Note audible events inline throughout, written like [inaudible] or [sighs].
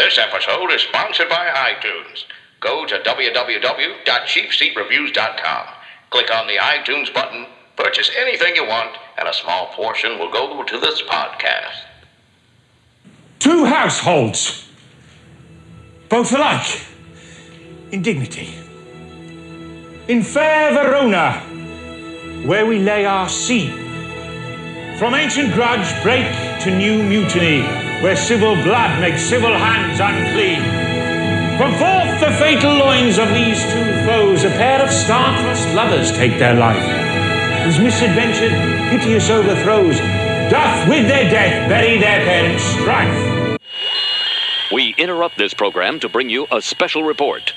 This episode is sponsored by iTunes. Go to www.cheapseatreviews.com. Click on the iTunes button, purchase anything you want, and a small portion will go to this podcast. Two households, both alike in dignity. In fair Verona, where we lay our scene. From ancient grudge break to new mutiny, where civil blood makes civil hands unclean. From forth the fatal loins of these two foes, a pair of star-crossed lovers take their life, whose misadventured, piteous overthrows doth with their death bury their parents' strife. We interrupt this program to bring you a special report.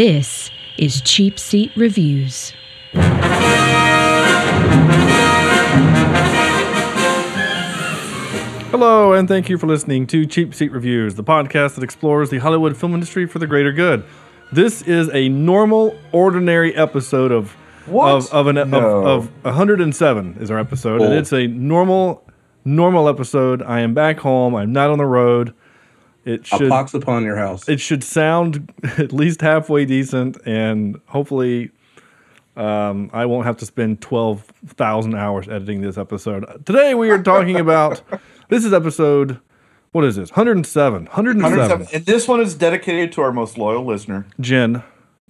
This is Cheap Seat Reviews. Hello, and thank you for listening to Cheap Seat Reviews, the podcast that explores the Hollywood film industry for the greater good. This is a normal, ordinary episode of What? of of, an, No. of of 107 is our episode, and Oh. it's a normal normal episode. I am back home. I'm not on the road. It A should pox upon your house. it should sound [laughs] at least halfway decent, and hopefully, um, I won't have to spend twelve thousand hours editing this episode. Today we are talking [laughs] about this is episode. What is this? 107. 107. 107. And this one is dedicated to our most loyal listener, Jen,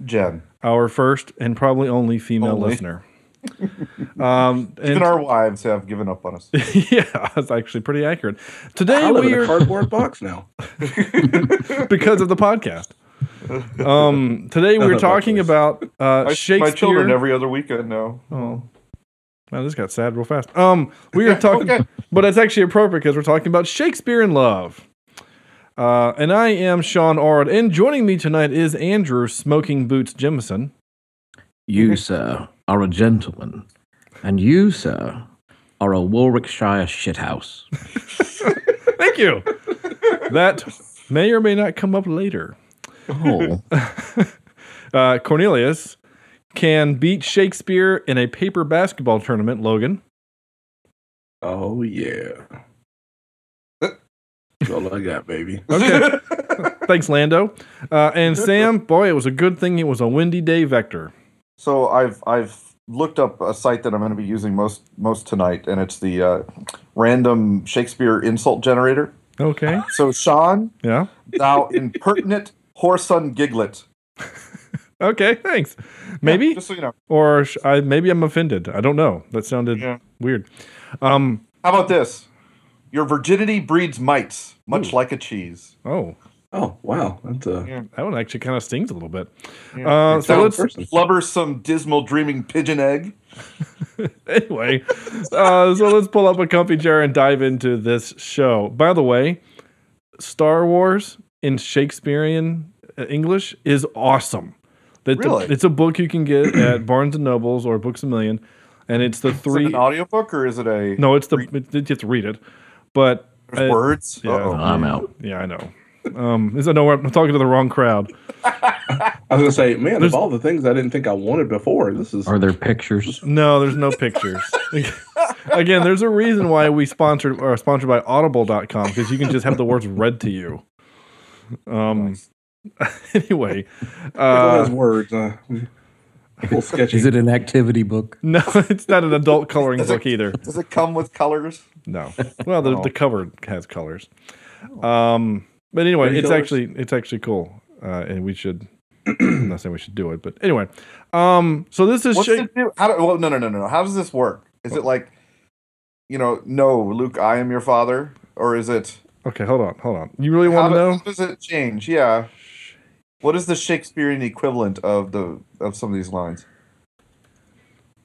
Jen. our first and probably only female Only. listener. [laughs] um, and Even our wives have given up on us. [laughs] yeah, that's actually pretty accurate. Today I live we in a are cardboard box now. [laughs] because of the podcast. Um, today we're talking about uh, My, Shakespeare. my children every other weekend now. Oh, wow, this got sad real fast. Um, we are talking, okay. but it's actually appropriate because we're talking about Shakespeare in Love. Uh, and I am Sean Ard, and joining me tonight is Andrew Smoking Boots Jemison. You, sir, are a gentleman, and you, sir, are a Warwickshire shithouse. Thank you. that may or may not come up later. Oh, [laughs] Uh, Cornelius can beat Shakespeare in a paper basketball tournament. Logan. Oh yeah. [laughs] That's all I got, baby. Okay. [laughs] Thanks, Lando. Uh, and Sam, boy, it was a good thing it was a windy day vector. So I've I've looked up a site that I'm going to be using most most tonight, and it's the uh, random Shakespeare insult generator. Okay. So Sean, Yeah. thou impertinent whoreson giglet. [laughs] Okay. Thanks. Maybe. Just so you know. or sh- I, maybe I'm offended. I don't know. That sounded Yeah. weird. Um. How about this? Your virginity breeds mites, much like a cheese. Oh, Oh wow, that's uh, Yeah. that one actually kind of stings a little bit. Uh, so let's person. flubber some dismal dreaming pigeon egg. [laughs] anyway. Uh, so let's pull up a comfy chair and dive into this show. By the way, Star Wars in Shakespearean uh, English is awesome. It's, Really? a, it's a book you can get at [clears throat] Barnes and Nobles or Books a Million, and it's the Is it three. an audiobook or is it a No, it's the it, you have to read it, but there's uh, words? yeah. Uh-oh. I'm out. Yeah, I know. Um, is I know I'm talking to the wrong crowd. I was gonna say, man, There's- of all the things I didn't think I wanted before, this is are there pictures? No, there's no pictures. [laughs] Again, there's a reason why we sponsored or are sponsored by audible.com because you can just have the words read to you. Um [laughs] anyway, it has uh words. Uh, a sketchy. Is it an activity book? [laughs] no, it's not an adult coloring book either. Does it come with colors? No. Well, the, Oh. the cover has colors. Um but anyway, Any it's actually it's actually cool. Uh and we should [clears throat] I'm not saying we should do it, but anyway. Um so this is What's it do? How do, well, no, no, no, no. How does this work? Is it like, you know, no, Luke, I am your father, or is it? Okay, hold on, hold on. You really want to know? how does it change? Yeah. What is the Shakespearean equivalent of the of some of these lines?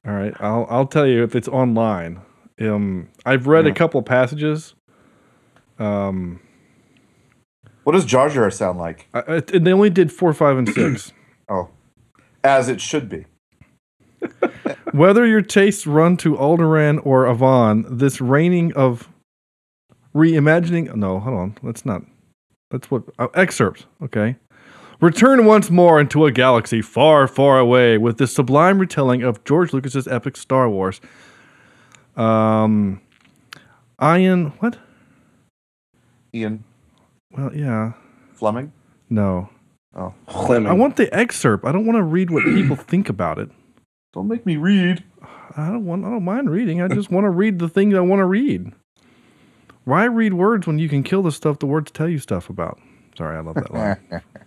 All right, I'll I'll tell you if it's online. Um, I've read a couple passages. Um, What does Jar Jar sound like? I, and they only did four, five, and six. [clears throat] Oh, as it should be. [laughs] Whether your tastes run to Alderaan or Avon, this reigning of reimagining. No, hold on. That's not. That's what. Uh, excerpt. Okay. Return once more into a galaxy far, far away with the sublime retelling of George Lucas's epic Star Wars. Um, Ian, what? Ian Well, yeah, Fleming. no. Oh. Fleming. I want the excerpt. I don't want to read what people [clears throat] think about it. Don't make me read. I don't want. I don't mind reading. I just want to read the things I want to read. Why read words when you can kill the stuff the words tell you stuff about? Sorry, I love that line. [laughs]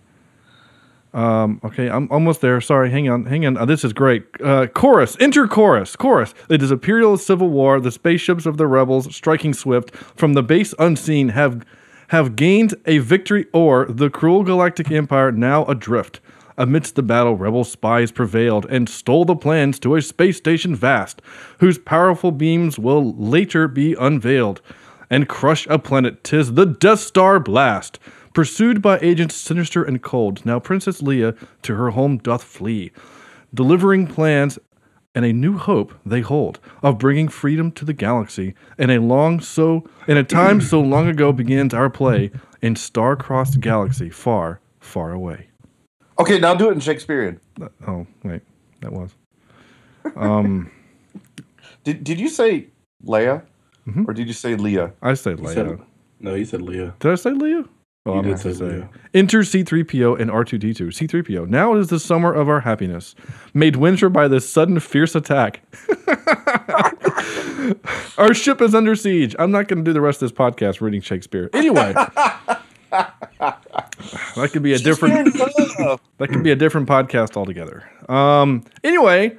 Um, okay, I'm almost there. Sorry, hang on, hang on. Uh, this is great. Uh, chorus, enter chorus, chorus. It is imperial civil war. The spaceships of the rebels, striking swift from the base unseen, have have gained a victory o'er the cruel galactic empire now adrift. Amidst the battle, rebel spies prevailed and stole the plans to a space station vast, whose powerful beams will later be unveiled and crush a planet. Tis the Death Star blast. Pursued by agents sinister and cold, now Princess Leia to her home doth flee, delivering plans and a new hope they hold of bringing freedom to the galaxy. In a long so in a time so long ago begins our play in star-crossed galaxy far, far away. Okay, now do it in Shakespearean. Uh, Oh wait, that was um. [laughs] Did Did you say Leia, Mhm. or did you say Leah? I said You Leia. said- no, you said Leah. Did I say Leia? Oh, I'm gonna say Enter C3PO and R2D2. C3PO. Now is the summer of our happiness, made winter by this sudden fierce attack. [laughs] our ship is under siege. I'm not going to do the rest of this podcast reading Shakespeare. Anyway, [laughs] that could be a different. [laughs] That could be a different podcast altogether. Um. Anyway.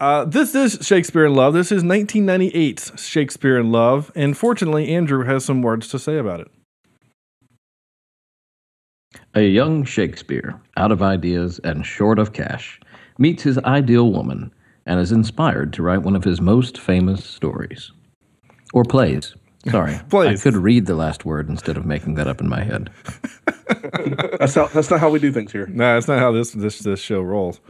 Uh, this is Shakespeare in Love. This is 1998's Shakespeare in Love, and fortunately, Andrew has some words to say about it. A young Shakespeare, out of ideas and short of cash, meets his ideal woman and is inspired to write one of his most famous stories. Or plays. Sorry. [laughs] Plays. I could read the last word instead of making that up in my head. [laughs] That's how, that's not how we do things here. No, that's not how this this this show rolls.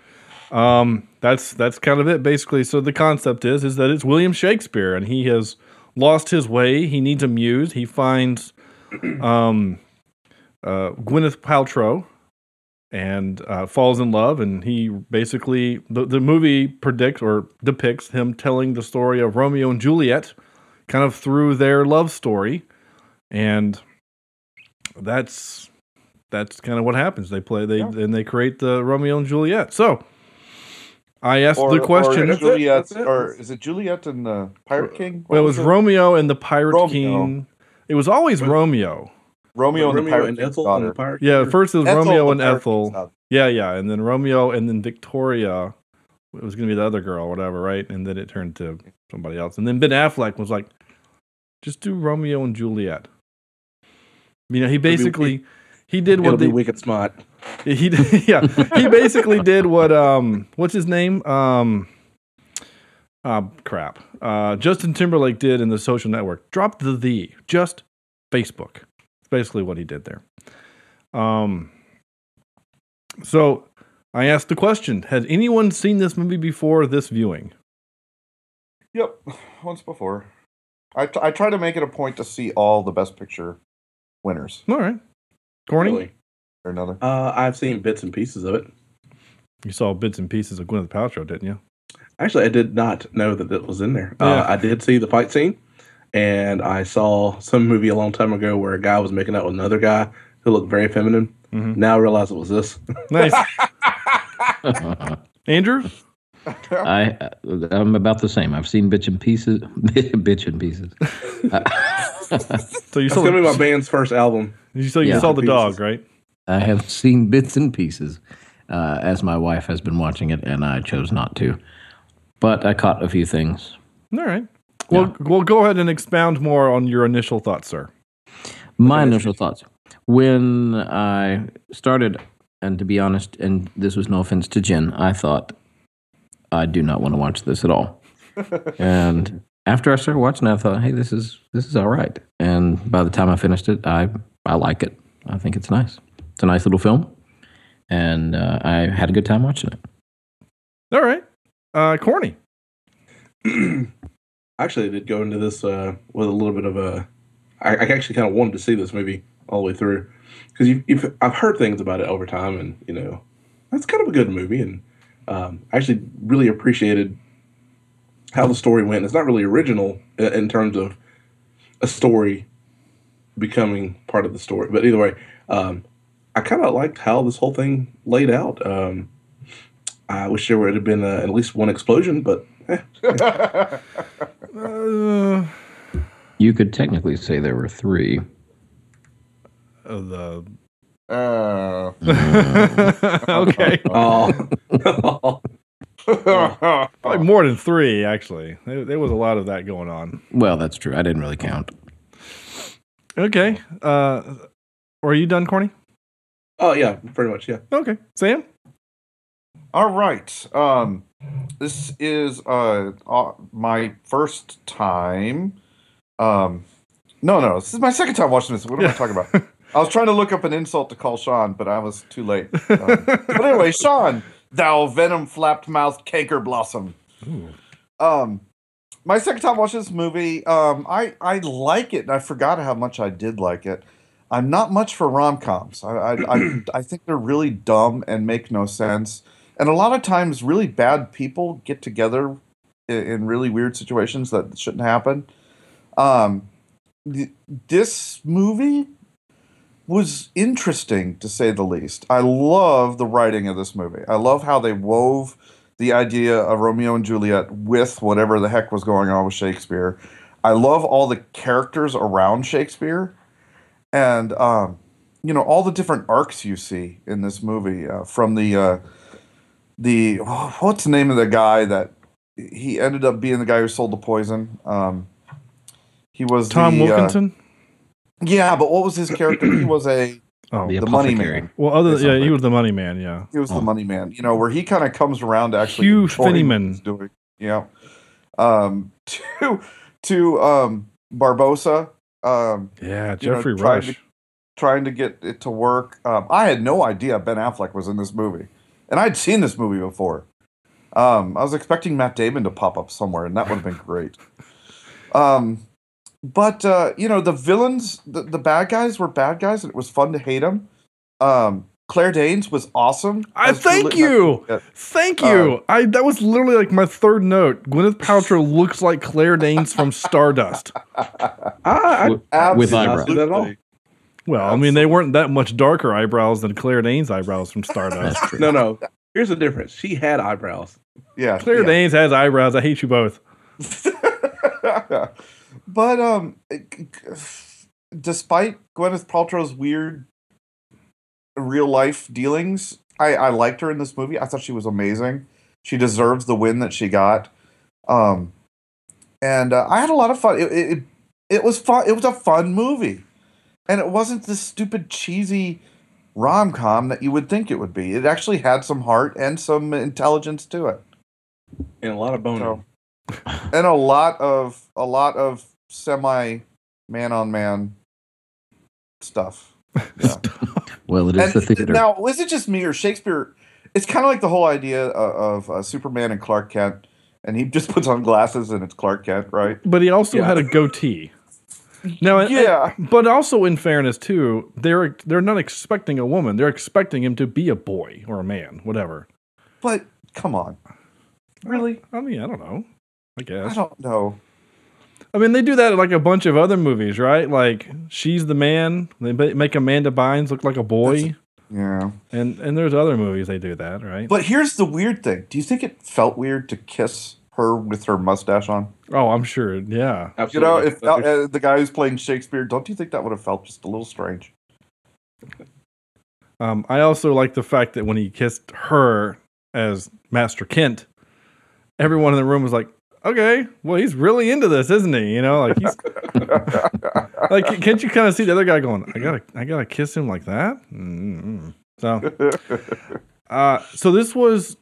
Um, that's that's kind of it basically. So the concept is is that it's William Shakespeare, and he has lost his way. He needs a muse. He finds um, uh, Gwyneth Paltrow and uh, falls in love. And he basically the the movie predicts or depicts him telling the story of Romeo and Juliet, kind of through their love story, and that's that's kind of what happens. They play they and they create the Romeo and Juliet. So I asked Or, the question. or it, Juliet, that's it. or is it Juliet and the Pirate King? Well, it was Romeo and the Pirate Romeo. King. It was always Romeo. Romeo and the Romeo Pirate and Ethel daughter. and the pirate. Yeah, first it was Ethel, Romeo and Ethel. Yeah, yeah, and then Romeo and then Victoria. It was going to be the other girl, whatever, right? And then it turned to somebody else. And then Ben Affleck was like, "Just do Romeo and Juliet." You know, he basically he did It'll what be they wicked smart. [laughs] he did- yeah he basically did what um what's his name um uh crap uh Justin Timberlake did in the Social Network Drop the the just Facebook it's basically what he did there um so I asked the question has anyone seen this movie before this viewing Yep, once before. I, t- I try to make it a point to see all the Best Picture winners all right Corny Really. or another. Uh, I've seen bits and pieces of it. you saw bits and pieces of Gwyneth Paltrow didn't you Actually, I did not know that it was in there. Yeah. Uh, I did see the fight scene, and I saw some movie a long time ago where a guy was making out with another guy who looked very feminine. Mhm. Now I realize it was this. nice [laughs] Andrew I, I'm about the same. I've seen bitch and pieces. [laughs] bitch and pieces. [laughs] so you It's saw gonna be my band's first album. you saw, you Yeah. saw the dog right I have seen bits and pieces uh, as my wife has been watching it, and I chose not to. But I caught a few things. All right. Well, well, go ahead and expound more on your initial thoughts, sir. My initial thoughts when I started, and to be honest, and this was no offense to Jen, I thought I do not want to watch this at all. [laughs] and after I started watching, it, I thought, hey, this is this is all right. And by the time I finished it, I I like it. I think it's nice. It's a nice little film, and uh, I had a good time watching it. All right. Uh, corny. [clears throat] actually, I did go into this uh, with a little bit of a. I, I actually kind of wanted to see this movie all the way through because you've, you've, I've heard things about it over time, and you know, that's kind of a good movie, and um, I actually really appreciated how the story went. It's not really original in terms of a story becoming part of the story, but either way, um, I kind of liked how this whole thing laid out. Um, I wish there would have been uh, at least one explosion, but eh, [laughs] [laughs] Uh, You could technically say there were three. uh, the Uh, [laughs] okay. [laughs] oh, [laughs] Probably more than three, actually. There, there was a lot of that going on. Well, that's true. I didn't really count. Okay. Uh, are you done, Corny? oh yeah, pretty much yeah. Okay. Sam? All right. Um, this is uh, uh my first time. Um, no, no, this is my second time watching this. What am I talking about? I was trying to look up an insult to call Sean, but I was too late. [laughs] Um, but anyway, Sean, thou venom flapped mouth canker blossom. Um, my second time watching this movie, um, I I like it, and I forgot how much I did like it. I'm not much for rom coms. I, I I [clears throat] I think they're really dumb and make no sense. And a lot of times, really bad people get together in, in really weird situations that shouldn't happen. Um, th- this movie was interesting to say the least. I love the writing of this movie. I love how they wove the idea of Romeo and Juliet with whatever the heck was going on with Shakespeare. I love all the characters around Shakespeare, and um, you know all the different arcs you see in this movie. Uh, from the uh, the what's the name of the guy that he ended up being the guy who sold the poison. Um, he was Tom the, uh, Wilkinson? yeah, but what was his character? he was a [clears throat] oh, The the money man. well, other yeah, he was the money man. Yeah. He was Oh. the money man, you know, where he kind of comes around to actually Hugh enjoying what Fennyman. doing. Yeah. Um, [laughs] to to um, Barbossa, um, Yeah, You know, Geoffrey trying Rush. to- trying to get it to work. Um, I had no idea Ben Affleck was in this movie, and I'd seen this movie before. Um, I was expecting Matt Damon to pop up somewhere, and that would have been great. Um, but uh, you know, the villains, the, the bad guys were bad guys, and it was fun to hate them. Um, Claire Danes was awesome. I thank Juliet- you. Thank you. I that was literally like my third note. Gwyneth Paltrow looks like Claire Danes from Stardust. [laughs] I, I, With- Absolutely. with eyebrows. Well, I mean, they weren't that much darker eyebrows than Claire Danes' eyebrows from Stardust. That's. No, no. Here's the difference. She had eyebrows. Yeah, Claire yeah. Danes has eyebrows. I hate you both. [laughs] but um, despite Gwyneth Paltrow's weird real life dealings, I, I liked her in this movie. I thought she was amazing. She deserves the win that she got. Um, and uh, I had a lot of fun. It, it it- it was fun. It was a fun movie, and it wasn't this stupid cheesy rom com that you would think it would be. It actually had some heart and some intelligence to it. And a lot of boning. So, and a lot of a lot of semi man on man stuff. Yeah. [laughs] Well, it is and the theater. now, was it just me or Shakespeare? It's kind of like the whole idea of, of uh, Superman and Clark Kent, and he just puts on glasses and it's Clark Kent, right? But he also Yeah. had a goatee. Now, and- Yeah. but also in fairness too, they're they're not expecting a woman. They're expecting him to be a boy or a man, whatever. But come on, really? I mean, I don't know. I guess I don't know. I mean, they do that in like a bunch of other movies, right? Like she's the man. They make Amanda Bynes look like a boy, Yeah. and and there's other movies they do that, right? But here's the weird thing. Do you think it felt weird to kiss her with her mustache on? Oh, I'm sure. Yeah. You know, if There's- uh, the guy who's playing Shakespeare, don't you think that would have felt just a little strange? Um, I also like the fact that when he kissed her as Master Kent, everyone in the room was like, "Okay, well, he's really into this, isn't he?" You know, like he's [laughs] like, can't you kind of see the other guy going, "I gotta, I gotta kiss him like that"? mm So, [laughs] uh, so this was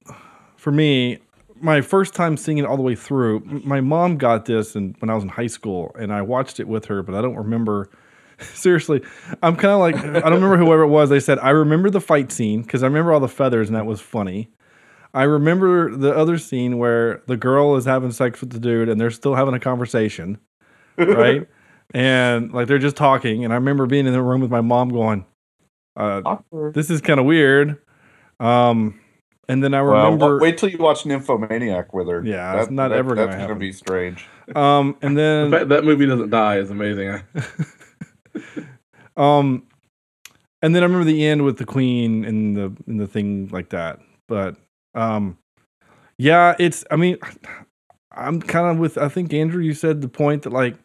for me my first time seeing it all the way through. My mom got this and when I was in high school, and I watched it with her, but I don't remember. [laughs] Seriously, I'm kind of like I don't remember whoever it was. They said I remember the fight scene because I remember all the feathers and that was funny. I remember the other scene where the girl is having sex with the dude and they're still having a conversation, right? [laughs] and like they're just talking. And I remember being in the room with my mom going, uh, "This is kind of weird." Um, and then I remember, wa- wait till you watch Nymphomaniac with her. Yeah, it's not ever gonna That's happen. be strange. um, and The then fact that movie doesn't die is amazing. [laughs] Um, and then I remember the end with the queen and the and the thing like that. But um, yeah, it's. I mean, I'm kind of with. I think Andrew, you said the point that like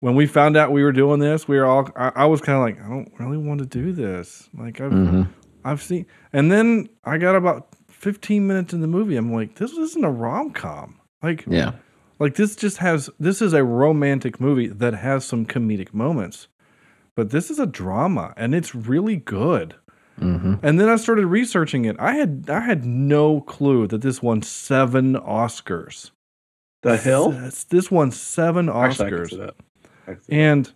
when we found out we were doing this, we were all. I, I was kind of like, I don't really want to do this. Like I've hmm I've seen, and then I got about 15 minutes in the movie. I'm like, this isn't a rom com. Like Yeah. like this just has this is a romantic movie that has some comedic moments. But this is a drama and it's really good. hmm And then I started researching it. I had I had no clue that this won 7 Oscars. The hell? This, this won 7 Actually, I can Oscars. see that. I can see. And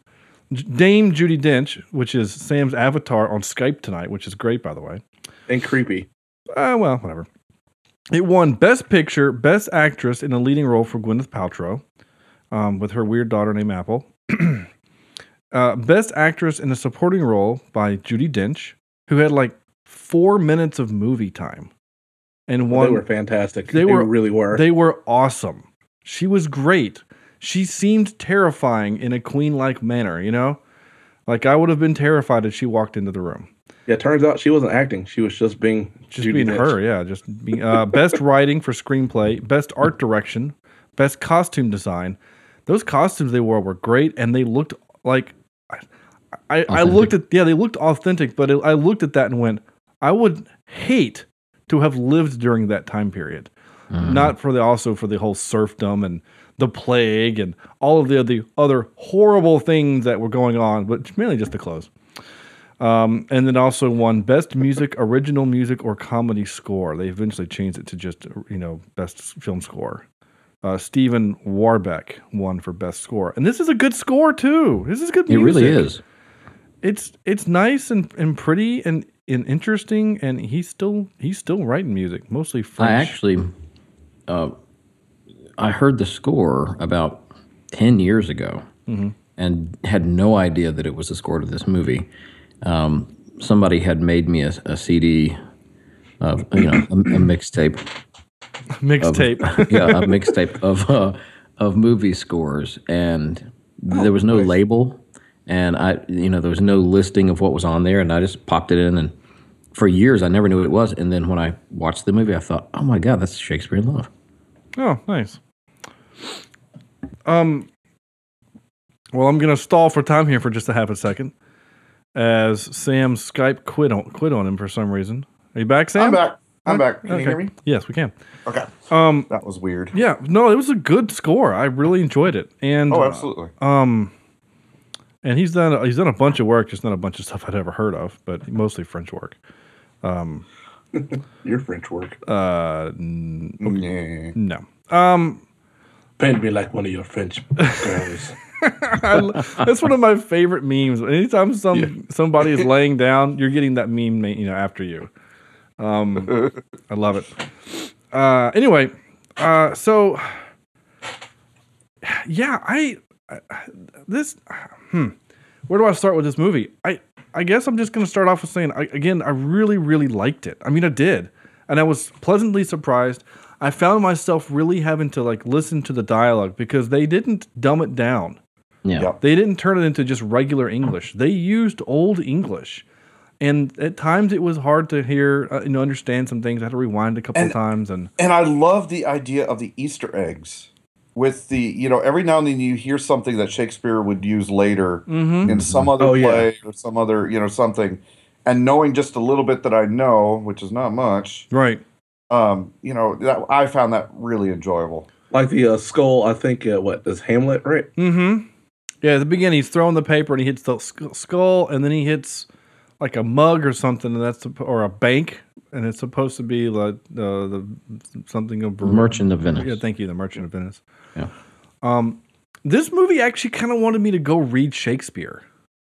J- Dame Judi Dench, which is Sam's avatar on Skype tonight, which is great by the way. And creepy. Uh, well, whatever. It won Best Picture, Best Actress in a leading role for Gwyneth Paltrow, um, with her weird daughter named Apple. [clears throat] uh, Best Actress in a supporting role by Judi Dench, who had like four minutes of movie time, and one. They were fantastic. They They, were- really were. They were awesome. She was great. She seemed terrifying in a queen-like manner. You know, like I would have been terrified if she walked into the room. Yeah, turns out she wasn't acting. She was just being just Judi being Dench. her, yeah. Just being uh, best writing for screenplay, best art direction, best costume design. Those costumes they wore were great, and they looked like I, I, I looked at yeah, they looked authentic. But it, I looked at that and went, I would hate to have lived during that time period. Not for the also for the whole serfdom and the plague and all of the, the other horrible things that were going on, but mainly just the clothes. Um, and then also won Best Music, [laughs] Original Music, or Comedy Score. They eventually changed it to just, you know, Best Film Score. Uh, Stephen Warbeck won for Best Score. And this is a good score, too. This is good music. It really is. It's it's nice and, and pretty and, and interesting, and he's still he's still writing music, mostly French. I actually, uh, I heard the score about ten years ago, and had no idea that it was the score to this movie. Um, somebody had made me a, a CD of you know a, a mixtape, [laughs] Mixtape. yeah, a mixtape of uh, of movie scores, and there was no label, and I you know there was no listing of what was on there, and I just popped it in and. For years, I never knew what it was, and then when I watched the movie, I thought, "Oh my God, that's Shakespeare in Love." Oh, nice. Um, well, I'm gonna stall for time here for just a half a second, as Sam Skype quit on quit on him for some reason. Are you back, Sam? I'm back. I'm back. Can Okay. you hear me? Yes, we can. Okay. Um, That was weird. yeah, no, it was a good score. I really enjoyed it, and Oh, absolutely. um, and he's done he's done a bunch of work, just not a bunch of stuff I'd ever heard of, but mostly French work. [laughs] Your French work. Uh, n- Yeah. no. Um, Paint me like one of your French girls. [laughs] [laughs] I that's one of my favorite memes. Anytime some somebody is [laughs] laying down, you're getting that meme, you know, after you. Um, I love it. Uh, anyway, uh, so yeah, I I- this hmm, where do I start with this movie? I I guess I'm just gonna start off with saying I, again, I really really liked it. I mean, I did, and I was pleasantly surprised. I found myself really having to like listen to the dialogue because they didn't dumb it down. Yeah. Yep. They didn't turn it into just regular English. They used old English, and at times it was hard to hear, uh, you know, understand some things. I had to rewind a couple And- of times, and And I love the idea of the Easter eggs. With the, you know, every now and then you hear something that Shakespeare would use later in some other Oh, yeah. play or some other, you know, something. And knowing just a little bit that I know, which is not much, right, um, you know, that, I found that really enjoyable. like the uh, skull, I think, uh, what, is Hamlet, right? mm-hmm. Yeah, at the beginning, he's throwing the paper and he hits the skull, and then he hits like a mug or something, and that's or a bank, and it's supposed to be like uh, the something of Merchant of Venice. Yeah, thank you, the Merchant of Venice. Yeah. Um, this movie actually kind of wanted me to go read Shakespeare.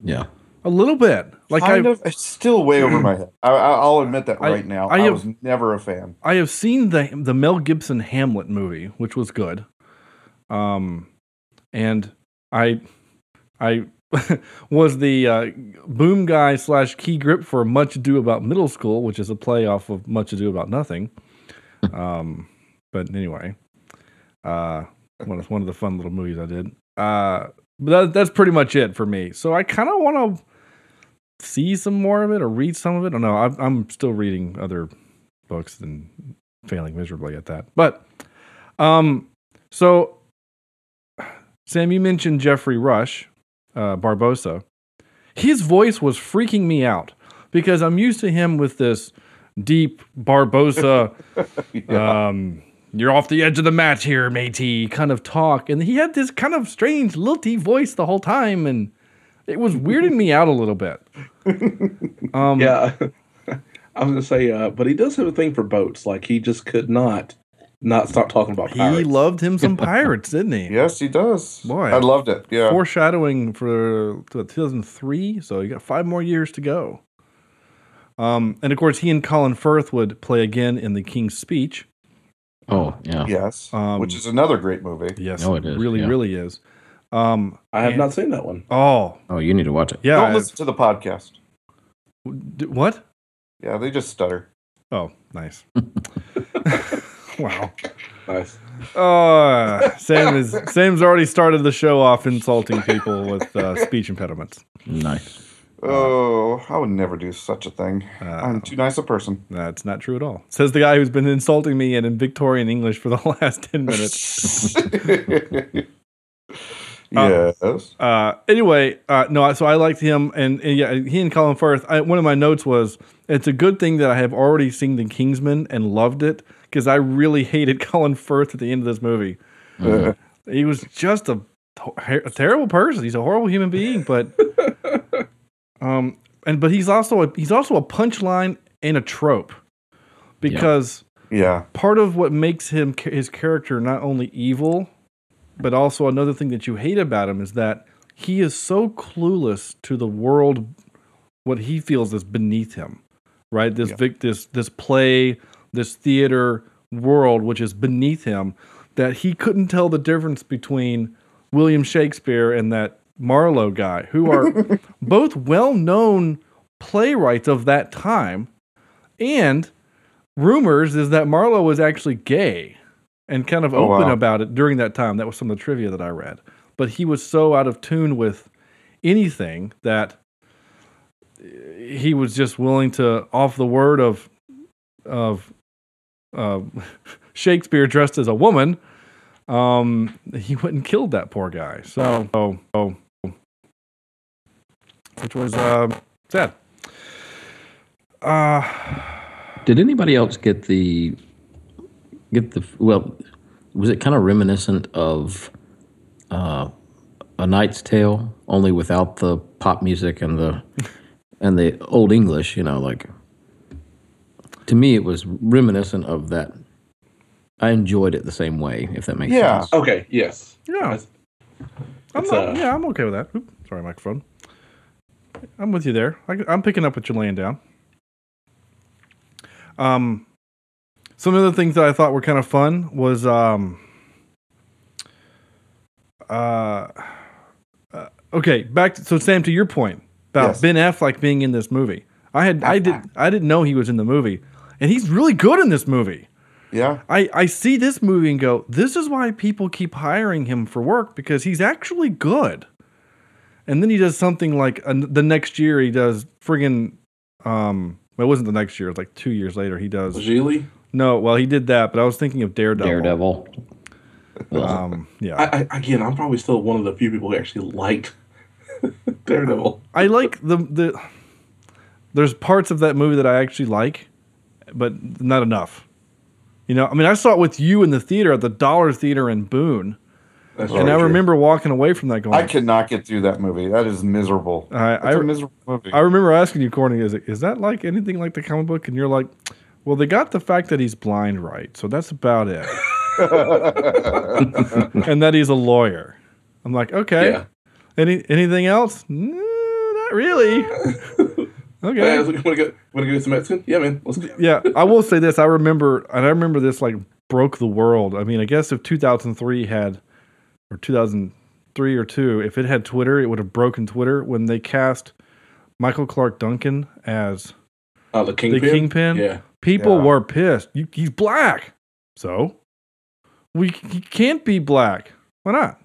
Yeah. A little bit. Like kind I of. It's still way over my head. I, I, I'll admit that I- right now. I I, have- was never a fan. I have seen the the Mel Gibson Hamlet movie, which was good. Um, and I I [laughs] was the uh, boom guy slash key grip for Much Ado About Middle School, which is a play off of Much Ado About Nothing. Um, but anyway, uh, one of one of the fun little movies I did. Uh, but that, that's pretty much it for me. So I kind of want to see some more of it or read some of it. I don't know. I'm, I'm still reading other books and failing miserably at that. But um, so Sam, you mentioned Geoffrey Rush, uh, Barbossa. His voice was freaking me out because I'm used to him with this deep Barbossa, [laughs] [laughs] um, you're off the edge of the mat here, matey, kind of talk. And he had this kind of strange lilty voice the whole time. And it was weirding me out a little bit. [laughs] Um, Yeah, I was gonna say, uh, but he does have a thing for boats. Like he just could not not stop talking about He loved him some [laughs] pirates, didn't he? Yes, he does. Boy. I loved it. Yeah. foreshadowing for 2003 so you got five more years to go um, and of course he and colin firth would play again in the king's speech Oh, yeah. Yes. Um, which is another great movie. yes Oh, it is, really yeah. really is um, I have and- not seen that one. oh Oh, you need to watch it. yeah Don't I- listen to the podcast. what Yeah, they just stutter. oh nice [laughs] [laughs] wow Nice. uh, [laughs] sam is sam's already started the show off insulting people with uh, speech impediments Nice. Oh, I would never do such a thing. Uh, I'm too nice a person. that's not true at all says the guy who's been insulting me in, in victorian english for the [laughs] last 10 minutes [laughs] yes. uh, anyway, uh, no, so I liked him, and, and yeah, he and Colin Firth. I, one of my notes was it's a good thing that I have already seen The Kingsman and loved it because I really hated [laughs] Colin Firth at the end of this movie. He was just a, a terrible person. He's a horrible human being, but [laughs] um, and but he's also a, he's also a punchline and a trope because yeah. part of what makes him his character not only evil, but also another thing that you hate about him is that he is so clueless to the world, what he feels is beneath him, right? This Yeah. vic, this this play, this theater world, which is beneath him, that he couldn't tell the difference between William Shakespeare and that Marlowe guy, who are [laughs] both well-known playwrights of that time, and rumors is that Marlowe was actually gay and kind of Oh, open wow. about it during that time. That was some of the trivia that I read. But he was so out of tune with anything that he was just willing to, off the word of of uh, [laughs] Shakespeare dressed as a woman, um, he went and killed that poor guy. So, oh, oh, which was uh, sad. Uh, Did anybody else get the get the well? Was it kind of reminiscent of uh, a Knight's Tale, only without the pop music and the and the old English? You know, like to me, it was reminiscent of that. I enjoyed it the same way, if that makes Yeah. sense. Yeah. Okay. Yes. yeah, I'm It's, not, uh, yeah, I'm okay with that. Oop, sorry, microphone. I'm with you there. I, I'm picking up what you're laying down. Um, some of the things that I thought were kind of fun was um, uh, uh, okay. Back to, so Sam, to your point about Yes. Ben Affleck being in this movie, I had I did I didn't know he was in the movie, and he's really good in this movie. Yeah. I, I see this movie and go, this is why people keep hiring him for work because he's actually good. And then he does something like uh, the next year he does friggin' um well, it wasn't the next year, it was like two years later he does Gigli. no, well he did that, but I was thinking of Daredevil. Daredevil. Um yeah. I, I, again, I'm probably still one of the few people who actually liked [laughs] Daredevil. I like the the there's parts of that movie that I actually like, but not enough. You know, I mean I saw it with you in the theater at the Dollar Theater in Boone. That's And I true. remember walking away from that going I cannot get through that movie. That is miserable. I- It's I- a miserable movie. I remember asking you, Courtney, is it, is that like anything like the comic book? And you're like, well, they got the fact that he's blind right, so that's about it, [laughs] and that he's a lawyer. I'm like, okay. Yeah. Any anything else? "Mm, what? Really? [laughs] Hey, Okay. want to go? Want to go some Mexican? Yeah, man. Let's go. Yeah, I will say this. I remember, and I remember this like broke the world. I mean, I guess if 2003 had, or 2003 or two, if it had Twitter, it would have broken Twitter when they cast Michael Clarke Duncan as Oh, the kingpin. the Kingpin. Yeah. People Yeah. were pissed. You, he's black, so we he can't be black. Why not?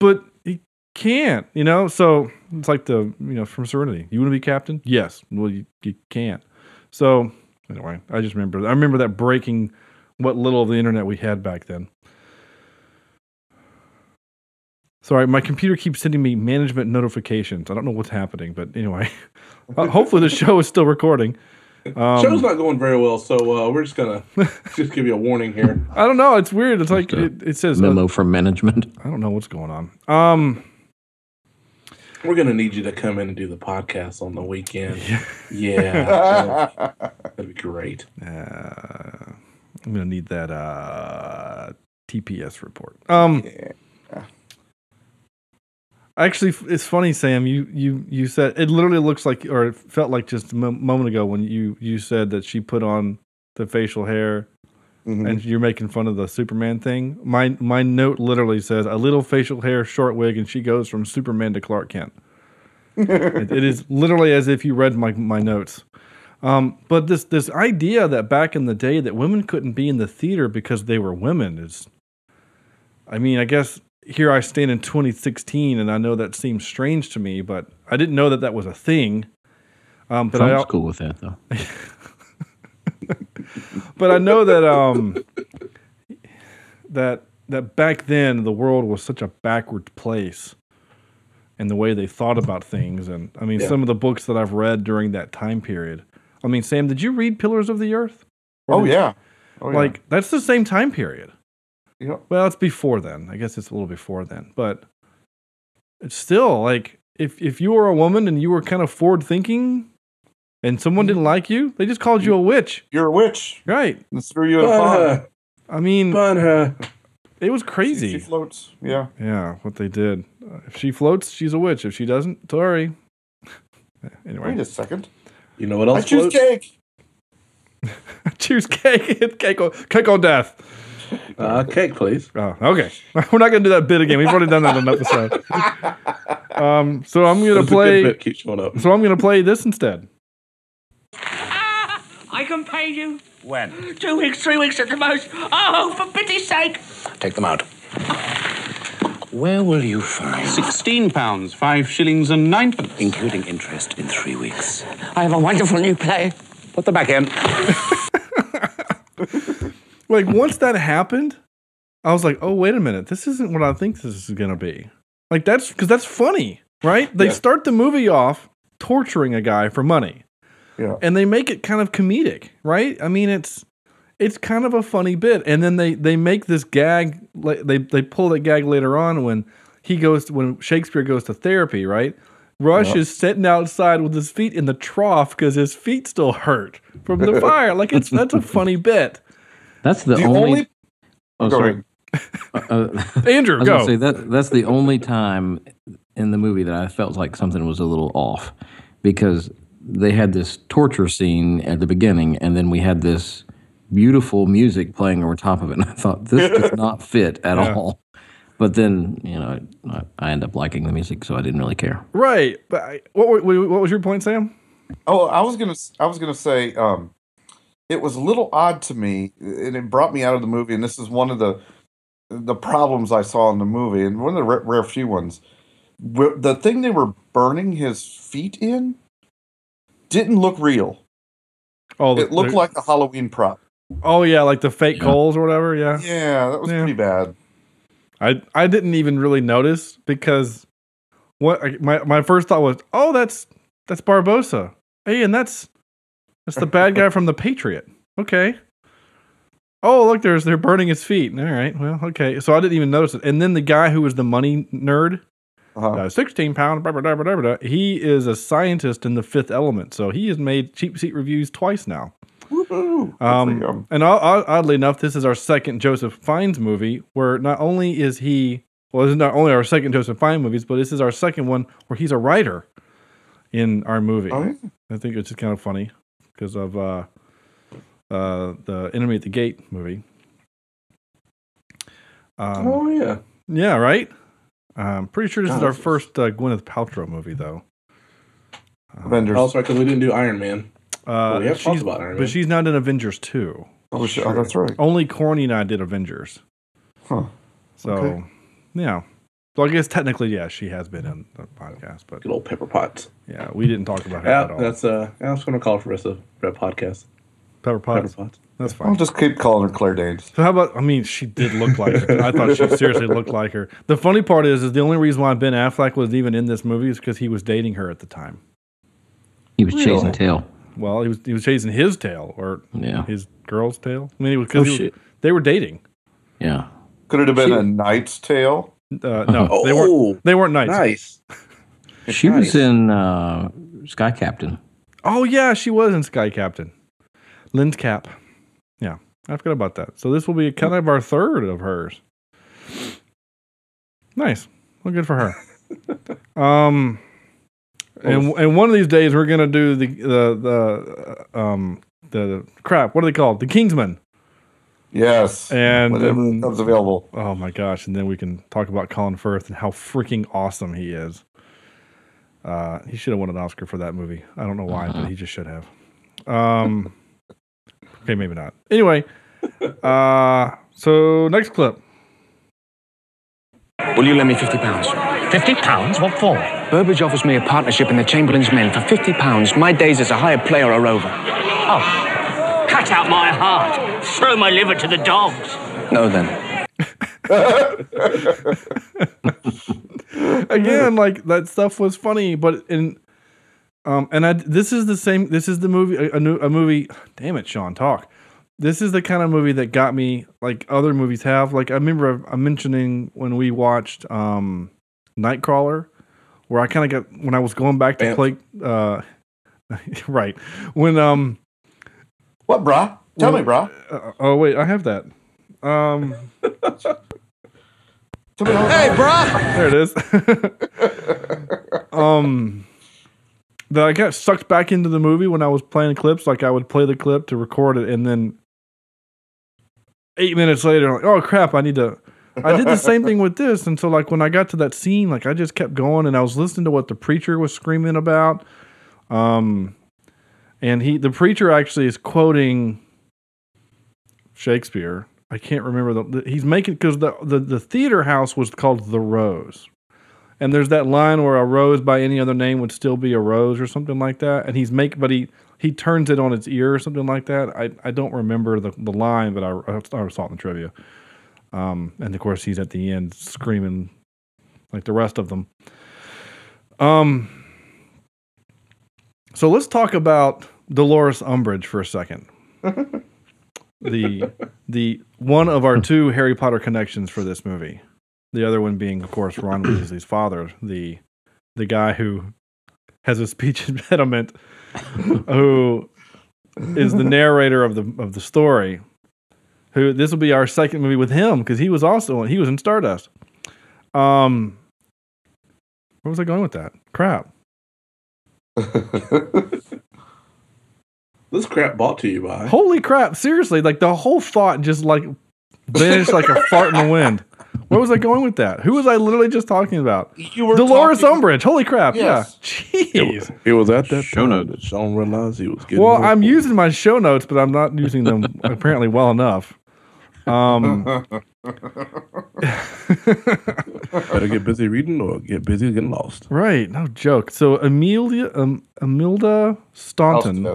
But he can't, you know. So it's like the you know from Serenity. You want to be captain? Yes. Well, you, you can't. So anyway, I just remember. I remember that breaking what little of the internet we had back then. Sorry, my computer keeps sending me management notifications. I don't know what's happening, but anyway, [laughs] uh, hopefully the show is still recording. Um, Show's not going very well, so uh, we're just gonna [laughs] just give you a warning here. I don't know. It's weird. It's like Just a it, it says. Memo from management. I don't know what's going on. Um, We're gonna need you to come in and do the podcast on the weekend. Yeah, that'd, [laughs] that'd be great. uh, I'm gonna need that uh, TPS report. Um, actually, it's funny, Sam. You you you said it literally looks like, or it felt like just a moment ago when you you said that she put on the facial hair. Mhm. And you're making fun of the Superman thing. My my note literally says a little facial hair, short wig, and she goes from Superman to Clark Kent. [laughs] it, it is literally as if you read my my notes. Um, but this this idea that back in the day that women couldn't be in the theater because they were women is, I mean, I guess here I stand in 2016, and I know that seems strange to me, but I didn't know that that was a thing. Um, but I Trump's al- cool with that though. [laughs] but I know that um that that back then the world was such a backward place and the way they thought about things and I mean Yeah. some of the books that I've read during that time period. I mean Sam, did you read Pillars of the Earth? Oh yeah. Oh, yeah. Like that's the same time period. Yeah. Well, it's before then. I guess it's a little before then, but it's still like if if you were a woman and you were kind of forward thinking and someone didn't like you, they just called you a witch. you're a witch. Right. Let's throw you in a Bun pond. I mean, bun her. it was crazy. She crazy. floats. Yeah. Yeah, what they did. Uh, if she floats, she's a witch. If she doesn't, sorry. [laughs] Anyway. Wait anyway, a second. You know what else? I else? choose floats? cake. choose cake. Cake on, cake on death. Uh, cake, please. Oh, okay. [laughs] We're not gonna do that bit again. We've already done that in an episode. [laughs] Um, so I'm gonna That's a good play. bit. Keep showing up. So I'm gonna play this instead. I can pay you. When? Two weeks, three weeks at the most. Oh, for pity's sake. Take them out. Where will you find, Sixteen pounds, five shillings and ninepence. including interest, in three weeks? I have a wonderful new play. Put them back in. [laughs] Like once that happened, I was like, oh wait a minute, this isn't what I think this is gonna be. Like that's because that's funny, right? They Yeah. start the movie off torturing a guy for money. Yeah. and they make it kind of comedic, right? I mean, it's it's kind of a funny bit, and then they they make this gag. like, They they pull that gag later on when he goes when Shakespeare goes to therapy, right? Rush Yep. is sitting outside with his feet in the trough because his feet still hurt from the [laughs] fire. Like it's that's a funny bit. That's the, The only. only- oh, Go sorry. Uh, [laughs] [laughs] Andrew, I was go. gonna say that that's the only time in the movie that I felt like something was a little off because they had this torture scene at the beginning and then we had this beautiful music playing over top of it and I thought this does [laughs] not fit at Yeah. all. But then you know I, I end up liking the music, so I didn't really care. Right, but I, what, what what was your point, Sam? Oh, I was gonna, I was gonna say, um, it was a little odd to me, and it brought me out of the movie. And this is one of the the problems I saw in the movie, and one of the rare, rare few ones. The thing they were burning his feet in didn't look real. Oh, the- It looked the- like a Halloween prop. oh yeah, like the fake Yeah. coals or whatever. Yeah, Yeah, that was Yeah. pretty bad. I I didn't even really notice because what I- my my first thought was, oh, that's that's Barbossa. Hey, and that's that's the bad guy [laughs] from the Patriot. Okay. Oh, look, there's they're burning his feet. All right, well, okay. So I didn't even notice it. And then the guy who was the money nerd, Uh-huh. uh, sixteen pound, blah, blah, blah, he is a scientist in the Fifth Element. So he has made cheap seat reviews twice now. Woohoo! Good for Um, and oddly enough, this is our second Joseph Fiennes movie, where not only is he, well, this is not only our second Joseph Fiennes movies, but this is our second one where he's a writer. in our movie. Oh, yeah. I think it's just kind of funny because of uh, uh, the Enemy at the Gate movie. Um, oh yeah. Yeah, right. I'm pretty sure this is our this first uh, Gwyneth Paltrow movie, though. Avengers. Also, because we didn't do Iron Man. Uh, we have talked she's- about Iron Man. but she's not in Avengers two. oh, shit. oh, that's right. Only Corny and I did Avengers. Huh. So, Okay. yeah. So I guess technically, yeah, she has been in the podcast, but Good old Pepper Potts. yeah, we didn't talk about her Yeah, at all. that's uh, I was going to call it for the rest of that podcast. Pepper Potts. Pepper Potts. That's fine. I'll just keep calling her Claire Danes. So how about? I mean, she did look like her. I thought she seriously looked like her. The funny part is, is the only reason why Ben Affleck was even in this movie is because he was dating her at the time. He was chasing tail. Well, he was he was chasing his tail or Yeah. his girl's tail. I mean, it was because Oh, they were dating. Yeah. Could it have been She- a Knight's Tale? Uh, no, Oh, they weren't. They weren't nice. [laughs] Nice. She Nice. was in uh, Sky Captain. Oh yeah, she was in Sky Captain. Lynn's Cap. I forgot about that. So this will be kind of our third of hers. Nice. Well, good for her. [laughs] um, and and one of these days we're gonna do the the the uh, um the crap. What are they called? The Kingsman. Yes. And Whatever um, becomes available. Oh my gosh! And then we can talk about Colin Firth and how freaking awesome he is. Uh, he should have won an Oscar for that movie. I don't know why, but he just should have. Um, [laughs] okay, maybe not. Anyway, [laughs] uh, so next clip. Will you lend me fifty pounds? Fifty pounds? What for? Burbage offers me a partnership in the Chamberlain's Men for fifty pounds. My days as a hired player are over. Oh, cut out my heart. Throw my liver to the dogs. No, then. [laughs] Again, like that stuff was funny, but in um, and I this is the same. This is the movie. A, a, new, a movie. Damn it, Sean, talk. This is the kind of movie that got me like other movies have. Like I remember I'm mentioning when we watched um Nightcrawler, where I kind of got when I was going back to Bamf. play. Uh, [laughs] right when um. What, brah? Tell when- me, brah. Uh, oh wait, I have that. Um. Tell me how- Hey, bruh. There it is. [laughs] um, that I got sucked back into the movie when I was playing clips. Like I would play the clip to record it, and then eight minutes later, I'm like, oh crap, I need to. I did the same thing [laughs] with this, and so like when I got to that scene, like I just kept going, and I was listening to what the preacher was screaming about. Um, and he, the preacher, actually is quoting Shakespeare. I can't remember the, the he's making because the, the the theater house was called the Rose, and there's that line where a rose by any other name would still be a rose or something like that. And he's make but he he turns it on its ear or something like that. I I don't remember the the line, but I I saw it in the trivia. Um, and of course he's at the end screaming like the rest of them. Um. So let's talk about Dolores Umbridge for a second. [laughs] the the one of our two Harry Potter connections for this movie. The other one being, of course, Ron [clears throat] Weasley's father, the the guy who has a speech [laughs] impediment, who is the narrator of the of the story. Who this will be our second movie with him because he was also he was in Stardust. Um, where was I going with that? Crap. [laughs] This crap bought to you by. Holy crap! Seriously, like the whole thought just like vanished like a fart in the wind. Where was I going with that? Who was I literally just talking about? You were Dolores talking- Umbridge. Holy crap! Yes. Yeah. Jeez. It was at that Show point note. that Sean realized he was getting. Well, I'm important. using my show notes, but I'm not using them [laughs] apparently well enough. Um, Better get busy reading or get busy getting lost. right, no joke. So Amelia, um, Imelda Staunton.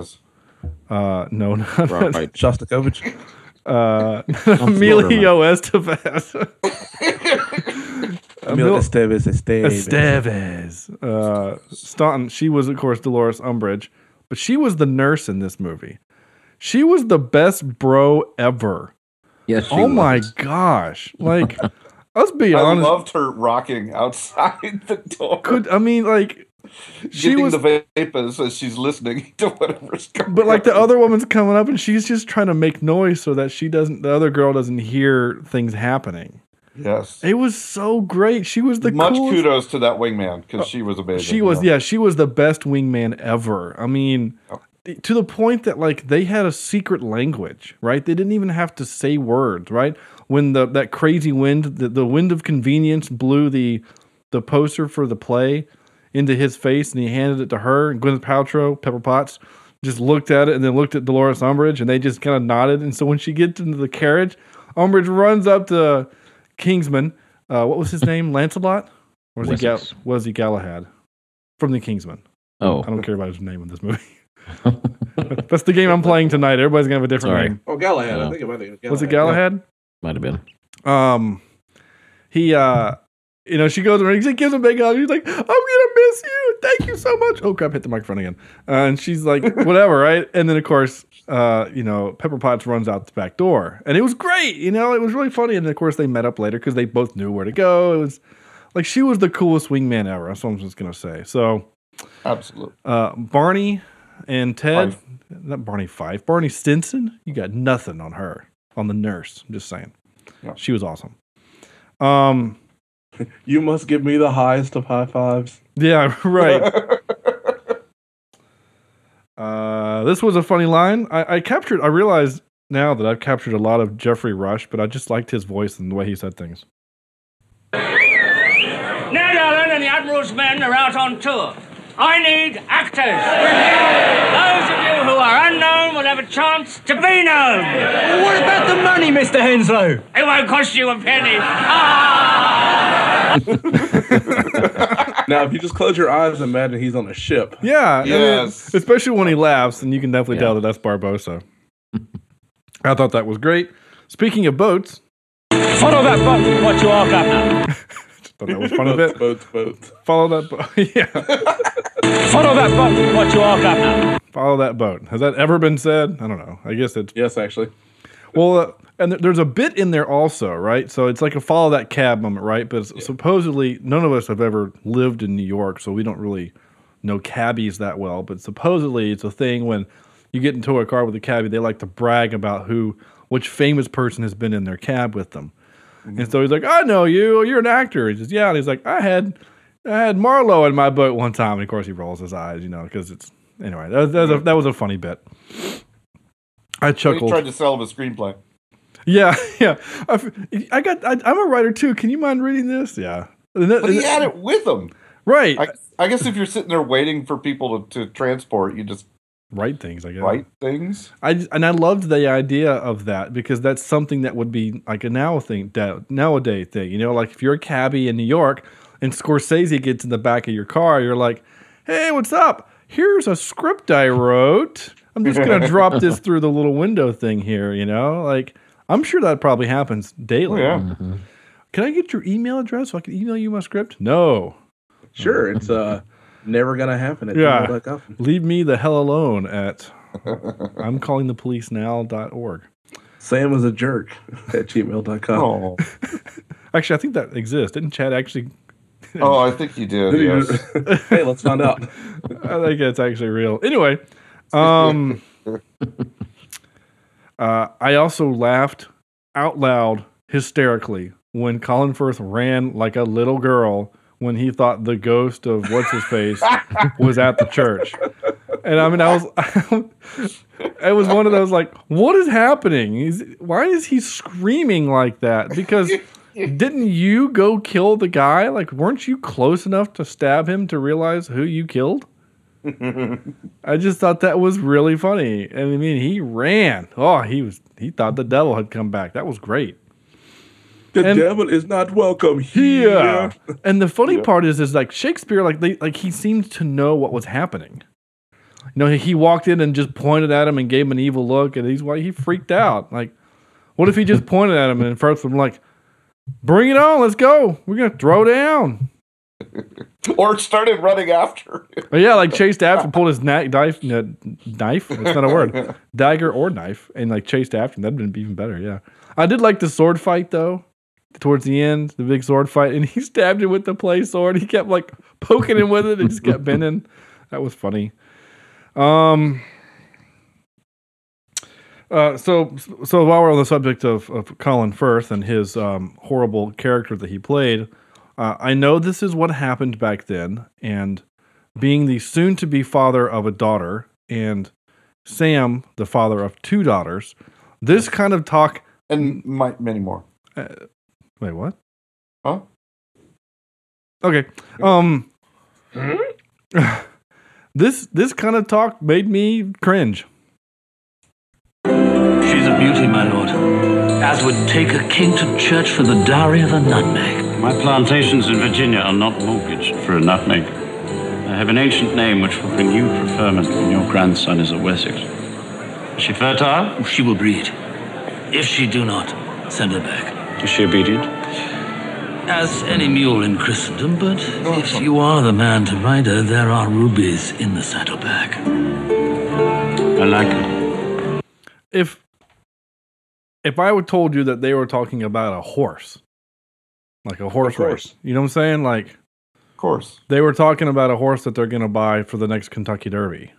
Uh, no, [laughs] not Right. Shostakovich. Uh, [laughs] Florida, Emilio Estevez. [laughs] Emil Estevez Estevez. Estevez. Uh, Staunton. She was, of course, Dolores Umbridge, but she was the nurse in this movie. She was the best bro ever. Yes. she oh my gosh! Like, [laughs] let's be I honest. I loved her rocking outside the door. Could I mean like she was, the vapors as she's listening [laughs] to whatever's going but like the other woman's coming up and she's just trying to make noise so that she doesn't, the other girl doesn't hear things happening. Yes. It was so great. She was the Much coolest. kudos to that wingman because oh, she was amazing. She was yeah, she was the best wingman ever. I mean, oh. to the point that like they had a secret language, right? They didn't even have to say words, right? When the that crazy wind, the, the wind of convenience blew the the poster for the play into his face and he handed it to her and Gwyneth Paltrow, Pepper Potts, just looked at it and then looked at Dolores Umbridge and they just kind of nodded. And so when she gets into the carriage, Umbridge runs up to Kingsman. Uh, what was his name? [laughs] Lancelot? Or was he, Gal- was he Galahad? From the Kingsman. Oh. I don't care about his name in this movie. [laughs] That's the game I'm playing tonight. Everybody's gonna have a different Sorry. name. Oh, Galahad. I think it might be Galahad. Was it Galahad? Might have been. Um, he, uh, you know, she goes and gives him a big hug. She's like, "I'm gonna miss you. Thank you so much." Oh crap! Hit the microphone again. Uh, and she's like, [laughs] "Whatever, right?" And then of course, uh, you know, Pepper Potts runs out the back door, and it was great. You know, it was really funny. And of course, they met up later because they both knew where to go. It was like she was the coolest wingman ever. That's what I'm just gonna say. So, Absolutely. uh, Barney and Ted, Fife. not Barney Fife, Barney Stinson. You got nothing on her, on the nurse. I'm just saying, Yeah. she was awesome. Um, [laughs] You must give me the highest of high fives. yeah, [laughs] right. [laughs] uh, this was a funny line. I, I captured. I realized now that I've captured a lot of Geoffrey Rush, but I just liked his voice and the way he said things. Ned Alleyn and the Admiral's men are out on tour. I need actors. Those of you who are unknown will have a chance to be known. What about the money, Mr. Henslowe? It won't cost you a penny. [laughs] Now, if you just close your eyes and imagine he's on a ship. Yeah, I mean, Yes. especially when he laughs, and you can definitely Yeah. tell that that's Barbossa. I thought that was great. Speaking of boats, Follow that boat. What you are, Governor? [laughs] thought that was fun a boats, bit. boats, boats. Follow that boat. [laughs] yeah. Follow that boat. What you are, Governor? Follow that boat. Has that ever been said? I don't know. I guess it's Yes, actually. well, uh, and th- there's a bit in there also, right? So it's like a follow that cab moment, right? But s- supposedly, none of us have ever lived in New York, so we don't really know cabbies that well. But supposedly, it's a thing when you get into a car with a cabbie, they like to brag about who, which famous person has been in their cab with them. And mm-hmm. so he's like, "I know you. Oh, you're an actor." He says, "Yeah." And he's like, "I had, I had Marlowe in my boat one time." And of course, he rolls his eyes, you know, because it's anyway. That, that, was a, that was a funny bit. I chuckled. He tried to sell him a screenplay. Yeah, [laughs] yeah. I got. I, I'm a writer too. Can you mind reading this? Yeah. And that- But he had it with him. right. I, I guess if you're sitting there waiting for people to, to transport, you just write things. I guess. write things. I and I loved the idea of that because that's something that would be like a now thing, nowadays thing. You know, like if you're a cabbie in New York and Scorsese gets in the back of your car, you're like, "Hey, what's up? Here's a script I wrote. I'm just gonna [laughs] drop this through the little window thing here." You know, like I'm sure that probably happens daily. Oh, yeah. Can I get your email address so I can email you my script? No. Sure, it's uh never gonna happen at Yeah. gmail.com. Leave me the hell alone at [laughs] I'm calling the police now.org. Sam is a jerk [laughs] at gmail.com. Oh, [laughs] Actually, I think that exists. Didn't Chad actually? oh I think you did. Yes. hey, let's find out. I think it's actually real. Anyway, um, uh, I also laughed out loud hysterically when Colin Firth ran like a little girl when he thought the ghost of what's his face [laughs] was at the church. And I mean, I was, [laughs] it was one of those like, what is happening? He's, why is he screaming like that? Because didn't you go kill the guy? Like, weren't you close enough to stab him to realize who you killed? [laughs] I just thought that was really funny. And I mean, he ran. Oh, he was, he thought the devil had come back. That was great. The And- devil is not welcome here. Yeah. And the funny part is, is like Shakespeare, like they, like he seemed to know what was happening. You know, he walked in and just pointed at him and gave him an evil look, and he's why he freaked out. Like, what if he just pointed at him and first I'm like, "Bring it on, let's go. We're gonna throw down." Or started running after. But yeah, like chased after, pulled his knife, knife, knife. It's not a word, [laughs] dagger or knife, and like chased after him. That'd been even better. Yeah, I did like the sword fight though. Towards the end, the big sword fight, and he [laughs] stabbed him with the play sword. He kept like poking him with it, and just kept bending. That was funny. Um, Uh, so, so while we're on the subject of, of Colin Firth and his um, horrible character that he played, uh, I know this is what happened back then, and being the soon-to-be father of a daughter and Sam, the father of two daughters, this kind of talk and my, many more. Uh, wait, what? Huh? Okay. Um. [sighs] this this kind of talk made me cringe. She's a beauty, my lord. As would take a king to church for the dowry of a nutmeg. My plantations in Virginia are not mortgaged for a nutmeg. I have an ancient name which will bring you preferment when your grandson is of Wessex. Is she fertile? She will breed. If she do not, send her back. Is she obedient? As any mule in Christendom, but oh, if you are the man to ride her, there are rubies in the saddlebag. I like it. If if I would told you that they were talking about a horse, like a horse race, you know what I'm saying? Like, Of course. they were talking about a horse that they're going to buy for the next Kentucky Derby,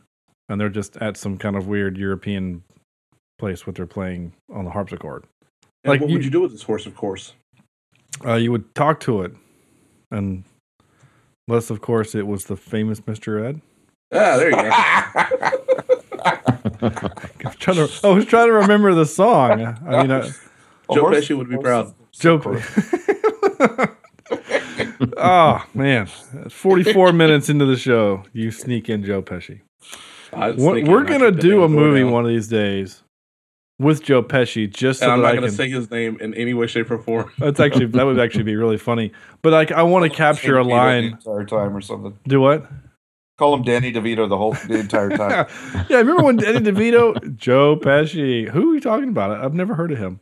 and they're just at some kind of weird European place what they're playing on the harpsichord. And Like what you- would you do with this horse? Of course. Uh, you would talk to it, and unless, of course, it was the famous Mr. Ed. Ah, there you go. [laughs] I was trying to, I was trying to remember the song. I mean, I, [laughs] Joe Pesci would be proud. Joe. [laughs] [laughs] oh man, forty-four minutes into the show, you sneak in Joe Pesci. I'd We're, we're gonna do a movie down. one of these days with Joe Pesci, just so And I'm not I going to can. say his name in any way, shape, or form. [laughs] That's actually that would actually be really funny. But like, I want to capture a line. the entire time or something. Do what? Call him Danny DeVito the whole the entire time. [laughs] yeah, I remember when Danny DeVito, Joe Pesci? Who are you talking about? I've never heard of him.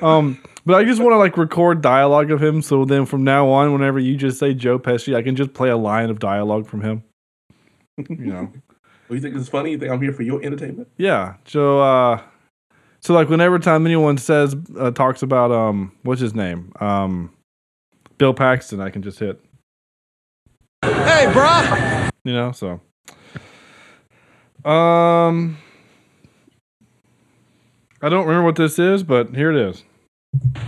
Um, but I just want to like record dialogue of him, so then from now on, whenever you just say Joe Pesci, I can just play a line of dialogue from him. You know, What do you think it's funny? You think I'm here for your entertainment? yeah. So, uh, so like whenever time anyone says uh, talks about um, what's his name, um, Bill Paxton, I can just hit. Hey, bruh! You know, so. Um, I don't remember what this is, but here it is.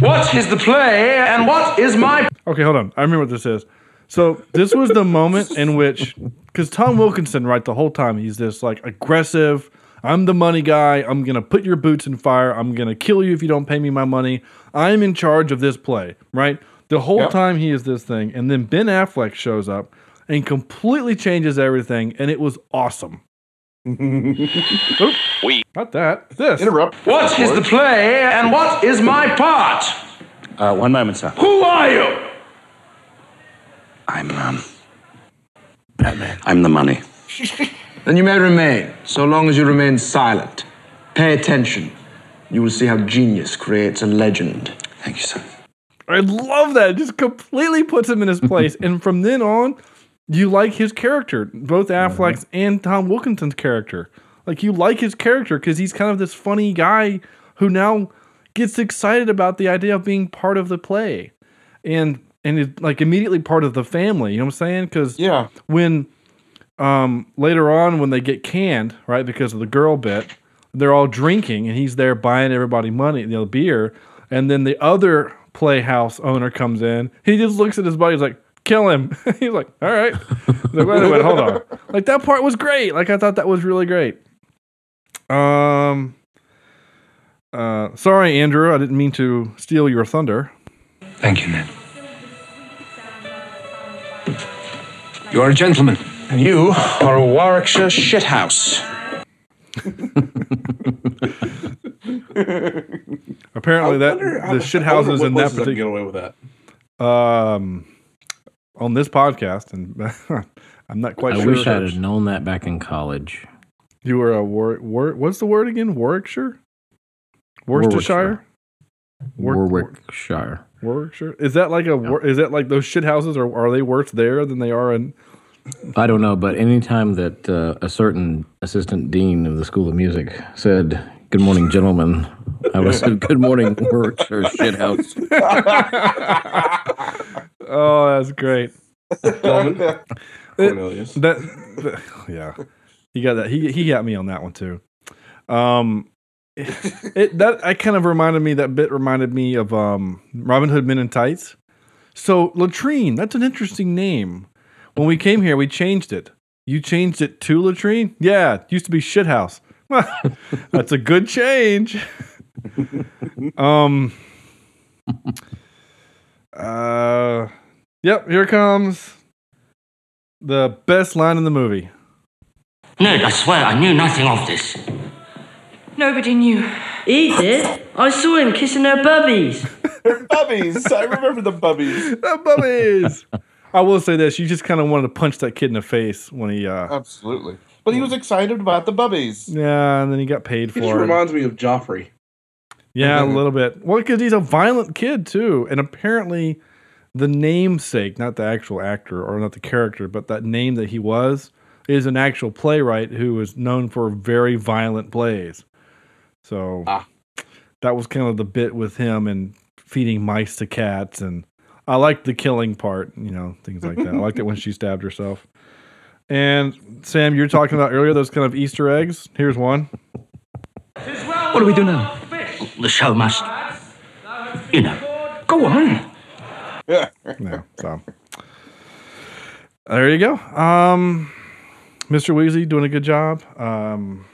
What is the play and what is my. Okay, hold on. I remember what this is. So this was the moment in which, because Tom Wilkinson, right, the whole time he's this like aggressive. I'm the money guy. I'm gonna put your boots in fire. I'm gonna kill you if you don't pay me my money. I'm in charge of this play, right? The whole Yep. time he is this thing, and then Ben Affleck shows up and completely changes everything, and it was awesome. Oop, We not that. This. Interrupt. What is the play and what is my part? Uh, one moment, sir. Who are you? I'm, um. Batman. I'm the money. Then you may remain, so long as you remain silent. Pay attention. You will see how genius creates a legend. Thank you, sir. I love that. It just completely puts him in his place. [laughs] and from then on, you like his character, both Affleck's and Tom Wilkinson's character. Like you like his character because he's kind of this funny guy who now gets excited about the idea of being part of the play, and and is like immediately part of the family. You know what I'm saying? Because Yeah. when um later on when they get canned right because of the girl bit they're all drinking and he's there buying everybody money you know beer and then the other playhouse owner comes in he just looks at his buddy he's like kill him [laughs] he's like all right like, wait a minute hold on like that part was great like i thought that was really great um uh sorry andrew i didn't mean to steal your thunder Thank you, Ned. You are a gentleman. And you are a Warwickshire shithouse. [laughs] apparently that wonder- the shit I houses in that places I particular get away with that. um, on this podcast, and [laughs] I'm not quite I sure. wish I'd have known that back in college. You were a War, War what's the word again? Warwickshire, Worcestershire, War- Warwickshire. Warwickshire. Is that like a? War Is that like those shit houses, or are they worse there than they are in? I don't know, but anytime that uh, a certain assistant dean of the School of Music said, "Good morning, gentlemen," I was in "Good morning, Warwickshire shithouse." oh, that's great. It- [laughs] Cornelius. that, that- yeah, he got that. He he got me on that one too. Um, it that I kind of reminded me that bit reminded me of um, Robin Hood Men in Tights. So latrine, that's an interesting name. When we came here, we changed it. You changed it to latrine? Yeah, it used to be shithouse. [laughs] that's a good change. [laughs] um. Uh. Yep. Here comes the best line in the movie. Ned, I swear I knew nothing of this. Nobody knew. He did. I saw him kissing her bubbies. bubbies. I remember the bubbies. [laughs] the bubbies. I will say this: you just kind of wanted to punch that kid in the face when he. uh Absolutely. But he was excited about the bubbies. Yeah, and then he got paid He for just it. reminds me of Joffrey. Yeah, a little bit. Well, because he's a violent kid too, and apparently, the namesake, not the actual actor or not the character, but that name that he was, is an actual playwright who was known for very violent plays. So ah. that was kind of the bit with him and feeding mice to cats, and I liked the killing part, you know, things like that. I liked it when she stabbed herself. And Sam, you were talking about earlier those kind of Easter eggs. Here's one. What do we do now? The show must, you know, go on. Yeah. So there you go. Um, Mr. Weasley doing a good job. Um,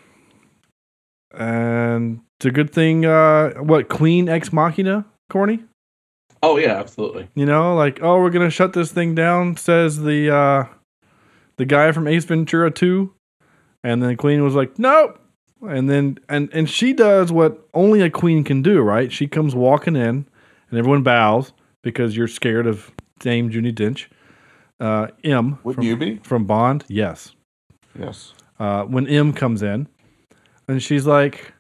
and it's a good thing. Uh, what Queen Ex Machina, Corny? Oh yeah, absolutely. You know, like oh, we're gonna shut this thing down. Says the uh, the guy from Ace Ventura Two, and then Queen was like, nope. And then and and she does what only a queen can do, right? She comes walking in, and everyone bows because you're scared of Dame Judi Dench. Uh, M Would from, you be? from Bond? Yes. Yes. Uh, when M comes in, and she's like,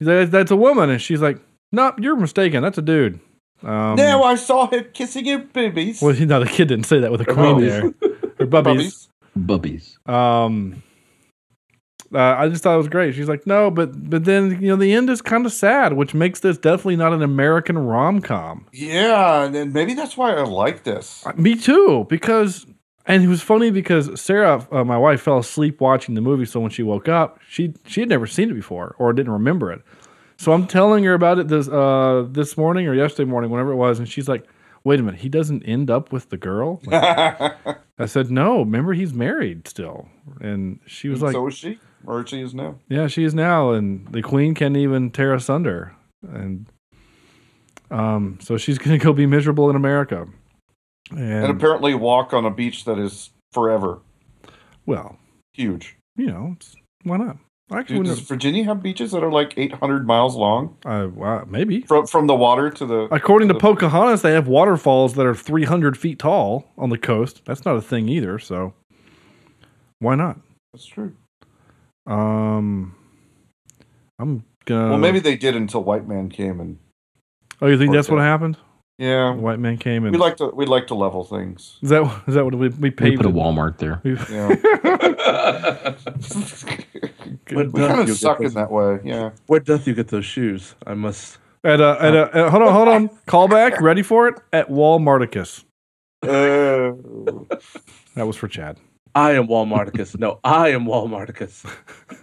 he's like, "That's a woman," and she's like, "Nope, you're mistaken. That's a dude." Um, now I saw him kissing your boobies. well, no, the kid didn't say that with a queen bubbies. there. [laughs] Or bubbies. Bubbies. Um, uh, I just thought it was great. She's like, no, but but then you know the end is kind of sad, which makes this definitely not an American rom com. Yeah, and maybe that's why I like this. Me too, because and it was funny because Sarah, uh, my wife, fell asleep watching the movie. So when she woke up, she she had never seen it before or didn't remember it. So I'm telling her about it this uh this morning or yesterday morning, whenever it was, and she's like, "Wait a minute, he doesn't end up with the girl." Like, [laughs] I said, "No, remember he's married still," and she was And like, so is she, or she is now. Yeah, she is now, and the queen can't even tear us under, and um, so she's [laughs] gonna go be miserable in America. And, And apparently walk on a beach that is forever. well, Huge. you know, it's- why not? Actually Dude, does Virginia have beaches that are like 800 miles long? Uh, wow, maybe. From from the water to the. According to the- Pocahontas, they have waterfalls that are 300 feet tall on the coast. That's not a thing either. So why not? That's true. Um, I'm gonna. well, maybe they did until white man came and. Oh, you think that's what Okay. happened? Yeah. The white man came and. We like to we like to level things. Is that is that what we we We paved? put a? Walmart there. We- [laughs] [laughs] What We kind of you suck get in that way. Yeah. Where doth you get those shoes? I must. At uh, at uh, uh, hold on, hold on. Callback. Ready for it? At Walmarticus. Uh, That was for Chad. I am Walmarticus. no, I am Walmarticus.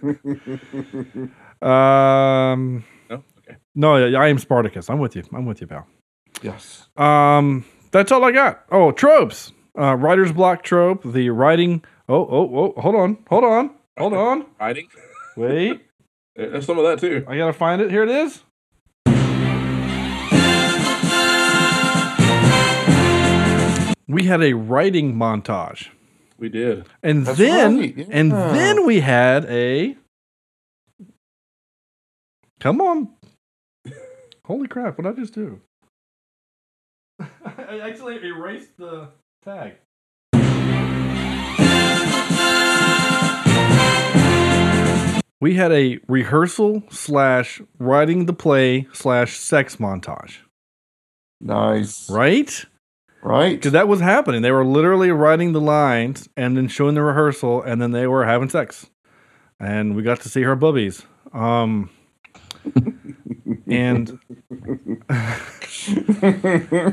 [laughs] Um. No? Okay. No, I am Spartacus. I'm with you. I'm with you, pal. yes. Um. That's all I got. Oh, tropes. Uh, writer's block trope. The writing. Oh, oh, oh. Hold on. Hold on. Hold on. [laughs] Hiding. Wait. [laughs] There's some of that too. I gotta find it. Here it is. We had a writing montage. We did. And That's then right, yeah. and then we had a Come on. Holy crap, what did I just do? [laughs] I actually erased the tag. We had a rehearsal slash writing the play slash sex montage. Nice. Right? Right. Because that was happening. They were literally writing the lines and then showing the rehearsal, and then they were having sex, and we got to see her boobies. Um, [laughs] and uh,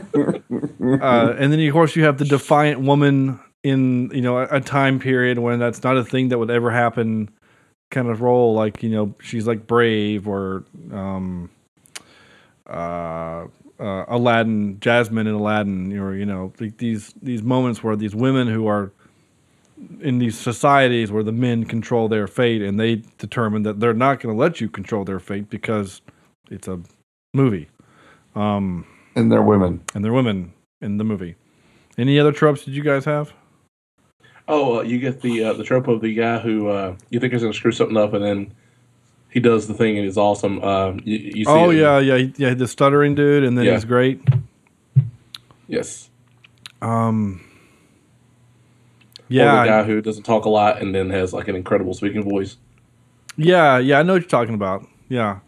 and then of course you have the defiant woman in you know a, a time period when that's not a thing that would ever happen kind of role, like you know, she's like brave or um, uh, uh, Aladdin, Jasmine and Aladdin, or you know, like these these moments where these women who are in these societies where the men control their fate and they determine that they're not going to let you control their fate because it's a movie. Um, and they're women. And they're women in the movie. Any other tropes did you guys have? Oh, uh, you get the uh, the trope of the guy who uh, you think is going to screw something up, and then he does the thing and he's awesome. Um, you, you see oh yeah, yeah, he- yeah. The stuttering dude, and then Yeah. he's great. yes. Um, Or the guy who doesn't talk a lot and then has like an incredible speaking voice. Yeah, yeah, I know what you're talking about. Yeah.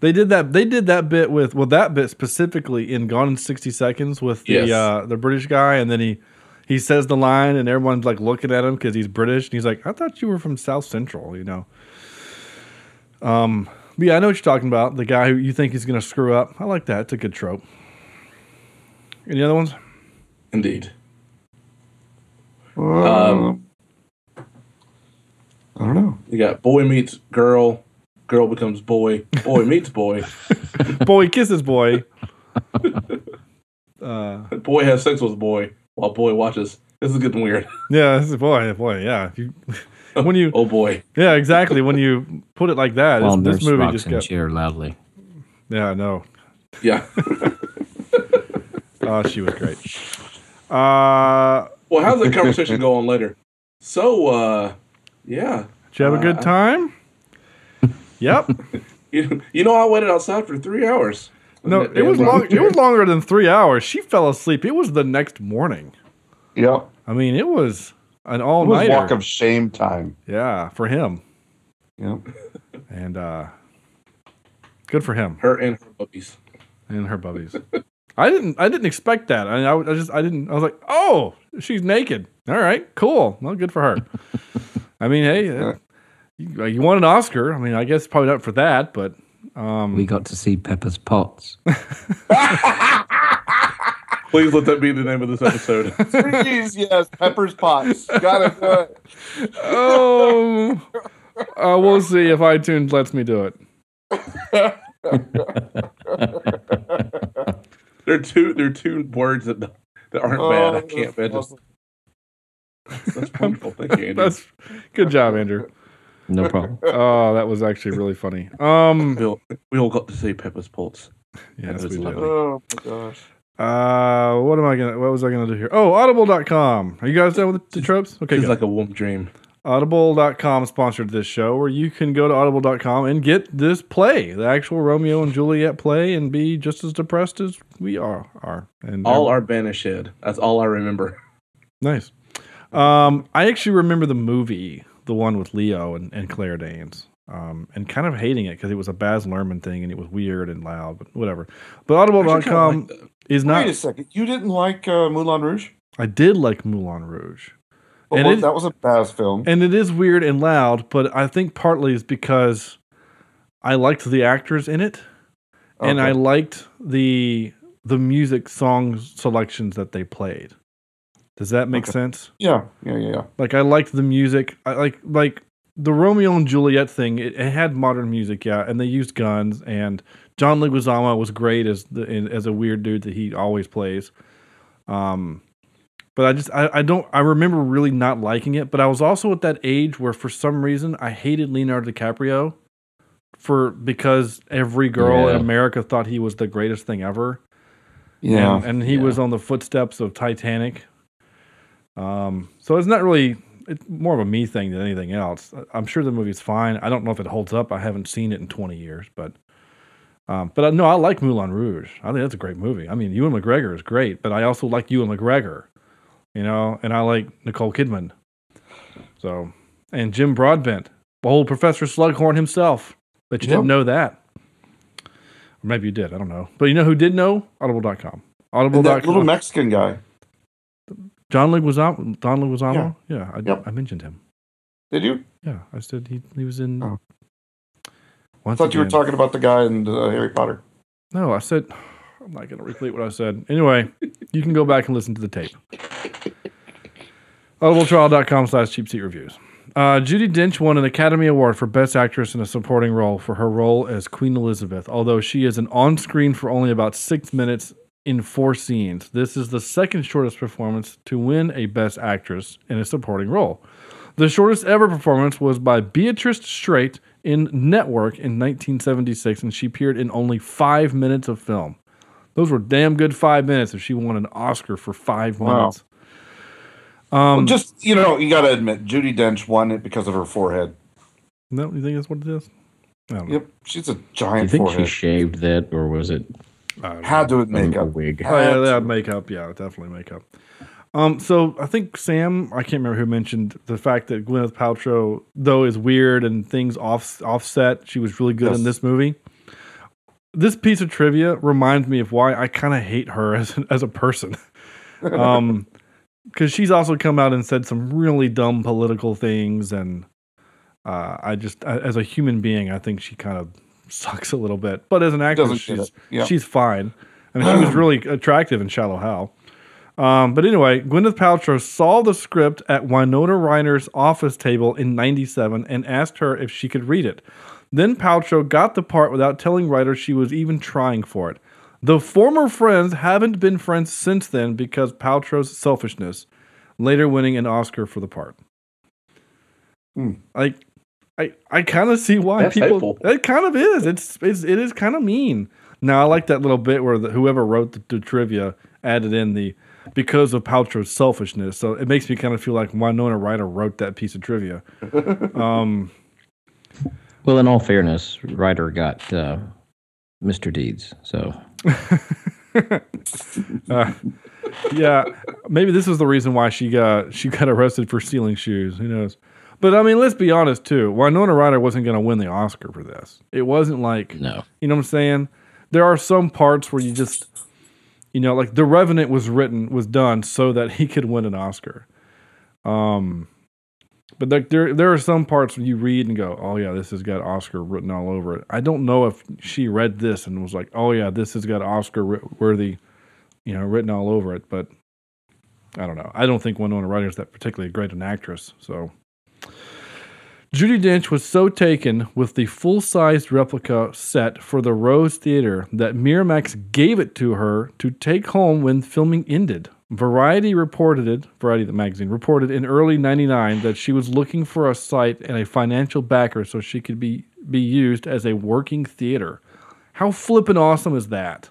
They did that they did that bit with well that bit specifically in Gone in 60 Seconds with the Yes. uh the British guy and then he he says the line and everyone's like looking at him cuz he's British and he's like I thought you were from South Central, you know. Um but yeah, I know what you're talking about. The guy who you think is going to screw up. I like that. It's a good trope. Any other ones? Indeed. Um, I don't know. You got boy meets girl, girl becomes boy, boy meets boy, [laughs] boy kisses boy. [laughs] Uh, boy has sex with boy while boy watches. This is getting weird. Yeah, this is boy, boy, yeah. If you, [laughs] when you, oh boy, yeah, exactly. When you put it like that, While this, this movie rocks just and got. cheer loudly. Yeah, I know. Yeah. oh, [laughs] she was great. Uh, Well, how's the conversation going later? So, uh, yeah. did you have a good Uh, time? [laughs] Yep. You, you know, I waited outside for three hours. No, it was long. It was longer than three hours. She fell asleep. It was the next morning. Yep. I mean, it was an all It was nighter. walk of shame time. Yeah, for him. Yep. And uh good for him. Her and her puppies. And her bubbies. I didn't I didn't expect that. I, I, I just I didn't I was like, "Oh, she's naked." All right, cool. Well, good for her. I mean, hey, [laughs] uh, you, you won an Oscar. I mean, I guess probably not for that, but um We got to see Pepper's Pots. [laughs] [laughs] Please let that be the name of this episode. [laughs] Please, yes, Pepper's Pots. Gotta do it. oh, uh, we'll see if iTunes lets me do it. [laughs] There are two. There are two words that that aren't bad. I can't imagine. That's wonderful. Thank you, Andy. That's good job, Andrew. No problem. Oh, that was actually really funny. Um, we all, we all got to see Pepper's Pulse. Yes, That was we did. lovely. Oh my gosh. Uh, what am I gonna? What was I gonna do here? Oh, Audible.com. Are you guys done with the tropes? Okay, It's like a warm dream. Audible.com sponsored this show, where you can go to Audible.com and get this play, the actual Romeo and Juliet play, and be just as depressed as we are. Are and All are banished. That's all I remember. nice. Um, I actually remember the movie, the one with Leo and, and Claire Danes, um, and kind of hating it because it was a Baz Luhrmann thing and it was weird and loud, but whatever. But Audible.com is not. Wait a second. You didn't like uh, Moulin Rouge? I did like Moulin Rouge. Well, And well, it- that was a Baz film. And it is weird and loud, but I think partly is because I liked the actors in it, and I liked the the music song selections that they played. Does that make Okay. sense? Yeah, yeah, yeah, yeah. Like I liked the music. I like like the Romeo and Juliet thing. It, it had modern music, yeah, and they used guns. And John Leguizamo was great as the as a weird dude that he always plays. Um, but I just I, I don't I remember really not liking it. But I was also at that age where for some reason I hated Leonardo DiCaprio for because every girl in America thought he was the greatest thing ever. Yeah. and, and he was on the footsteps of Titanic. Um, so it's not really it's more of a me thing than anything else. I'm sure the movie's fine. I don't know if it holds up. I haven't seen it in 20 years, but um, but I, no, I like Moulin Rouge. I think that's a great movie. I mean, Ewan McGregor is great, but I also like Ewan McGregor, you know, and I like Nicole Kidman. So, and Jim Broadbent, old Professor Slughorn himself. But you Yep. didn't know that. Or maybe you did. I don't know. But you know who did know? Audible.com. And that little Mexican guy. John Leguizamo. Don Leguizamo. Yeah. Yeah, I, Yep. I mentioned him. Did you? Yeah, I said he he was in. Oh. I Once thought you were talking about the guy in uh, Harry Potter. No, I said I'm not going to repeat what I said. Anyway, [laughs] you can go back and listen to the tape. Audibletrial.com slash cheap seat reviews. Uh, Judi Dench won an Academy Award for Best Actress in a Supporting Role for her role as Queen Elizabeth, although she is an on screen for only about six minutes in four scenes. This is the second shortest performance to win a Best Actress in a Supporting Role. The shortest ever performance was by Beatrice Straight in Network in 1976, and she appeared in only five minutes of film. Those were damn good five minutes if she won an Oscar for five Wow. minutes. Well, Um, just you know, you got to admit, Judi Dench won it because of her forehead. No, you think that's what it is? I don't know. Yep, she's a Do you think forehead. she shaved that, or was it Had to make a up. wig? Oh yeah, that makeup. Yeah, definitely makeup. Um, so I think Sam, I can't remember who mentioned the fact that Gwyneth Paltrow, though, is weird and things off offset. She was really good in this movie. This piece of trivia reminds me of why I kind of hate her [laughs] as as a person. [laughs] Um, because she's also come out and said some really dumb political things, and uh, I just, as a human being, I think she kind of sucks a little bit. But as an actress, she's. Yeah. she's fine. I mean, she was [clears throat] really attractive in Shallow Hal. Um, but anyway, Gwyneth Paltrow saw the script at Winona Ryder's office table in '97 and asked her if she could read it. Then Paltrow got the part without telling Ryder she was even trying for it. The former friends haven't been friends since then because Paltrow's selfishness, later winning an Oscar for the part. Hmm. Like, I I kind of see why That's people. hateful. It kind of is. It's, it's it is kind of mean. Now I like that little bit where the, whoever wrote the, the trivia added in the because of Paltrow's selfishness. So it makes me kind of feel like Winona Ryder wrote that piece of trivia. [laughs] um, Well, in all fairness, Ryder got uh, Mr. Deeds, so [laughs] uh, yeah, maybe this is the reason why she got she got arrested for stealing shoes. Who knows? But I mean, let's be honest too. Winona Ryder wasn't going to win the Oscar for this. It wasn't like no. You know what I'm saying? There are some parts where you just, you know, like The Revenant was written was done so that he could win an Oscar. Um, but like there there are some parts you read and go, oh yeah, this has got Oscar written all over it. I don't know if she read this and was like, oh yeah, this has got Oscar worthy, you know, written all over it. But I don't know. I don't think Winona Ryder is that particularly great an actress. So Judi Dench was so taken with the full sized replica set for the Rose Theater that Miramax gave it to her to take home when filming ended. Variety reported it, Variety the magazine reported in early 99 that she was looking for a site and a financial backer so she could be, be used as a working theater. How flippin' awesome is that?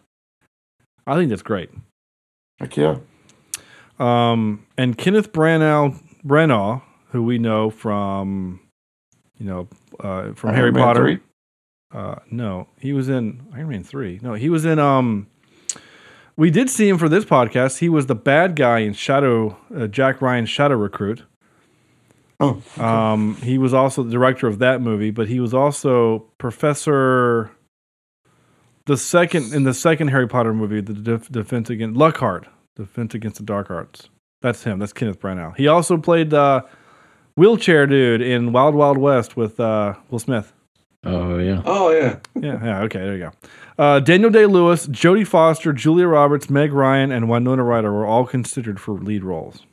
I think that's great. Heck yeah. Um, and Kenneth Branagh, Branagh, who we know from, you know, uh, from Harry Man Potter. 3? Uh, no, he was in Iron Man three. No, he was in. Um, we did see him for this podcast. He was the bad guy in Shadow, uh, Jack Ryan's Shadow Recruit. Oh, um, he was also the director of that movie, but he was also Professor. The second in the second Harry Potter movie, the def- defense against Lockhart, defense against the dark arts. That's him. That's Kenneth Branagh. He also played uh, wheelchair dude in Wild Wild West with uh, Will Smith. Oh yeah. Oh yeah. [laughs] Yeah, yeah, okay, there you go. Uh, Daniel Day Lewis, Jodie Foster, Julia Roberts, Meg Ryan, and Winona Ryder were all considered for lead roles.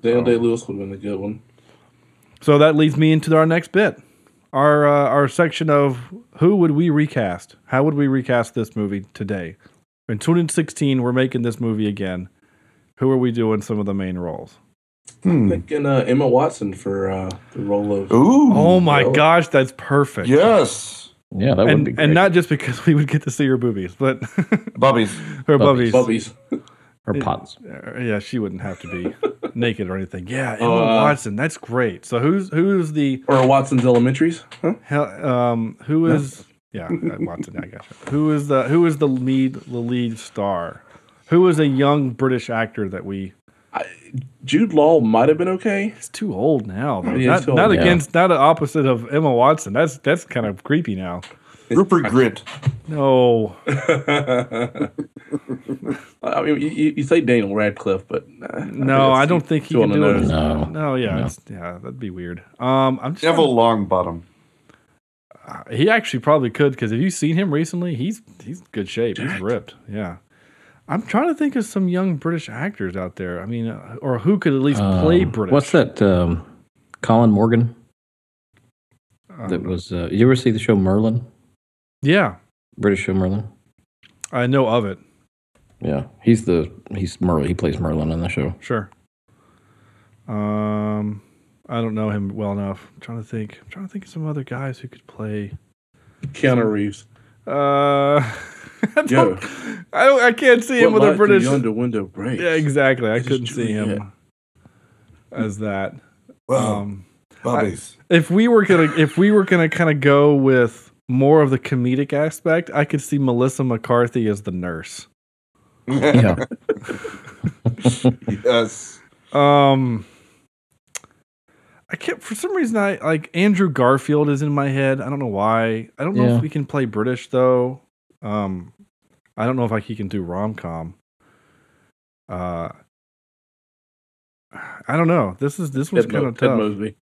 Daniel Day Lewis would have been a good one. So that leads me into our next bit. Our uh, our section of who would we recast? How would we recast this movie today? In 2016, we're making this movie again. Who are we doing some of the main roles? I'm thinking uh, Emma Watson for uh, the role of. Ooh. Oh my Bella. gosh, that's perfect. Yes. Yeah, that would and be great. and not just because [laughs] we would get to see her boobies, but [laughs] Bubbies. her Bubbies. bubbies. her Or pots. Yeah, she wouldn't have to be [laughs] naked or anything. Yeah, Emma uh, Watson. That's great. So who's who's the Or Watson's Elementaries. Huh? hell, um who is yeah uh, Watson? I got you. Who is the who is the lead the lead star? Who is a young British actor that we? Jude Law might have been okay. He's too old now. Though. Yeah, not he's too not old. against not the opposite of Emma Watson. That's that's kind of creepy now. Rupert Grint. No, [laughs] I mean, you, you you say Daniel Radcliffe, but uh, no, I don't think he can do it. No. No, yeah, No. It's, yeah, that'd be weird. Um, I'm just Neville Longbottom. Uh, He actually probably could because have you seen him recently? He's he's good shape. He's ripped. Yeah. I'm trying to think of some young British actors out there. I mean, uh, or who could at least play Um, British. What's that? Um, Colin Morgan. Um, that was. Uh, you ever see the show Merlin? Yeah, British show Merlin. I know of it. Yeah, he's the he's Merlin. He plays Merlin on the show. Sure. Um, I don't know him well enough. I'm trying to think. I'm trying to think of some other guys who could play. Keanu Reeves. Uh, [laughs] [laughs] I don't, I, don't, I can't see him What with a light do British. yonder window break? Yeah, exactly. I This couldn't see him Juliet. as that. Well, um, Bobbies. I- if we were gonna, if we were gonna kind of go with more of the comedic aspect, I could see Melissa McCarthy as the nurse. Yeah. [laughs] yes. Um, I can't for some reason. I like Andrew Garfield is in my head. I don't know why. I don't know Yeah. if we can play British though. Um, I don't know if like he can do rom com. Uh, I don't know. This is this was kind of Ted tough. Mosby.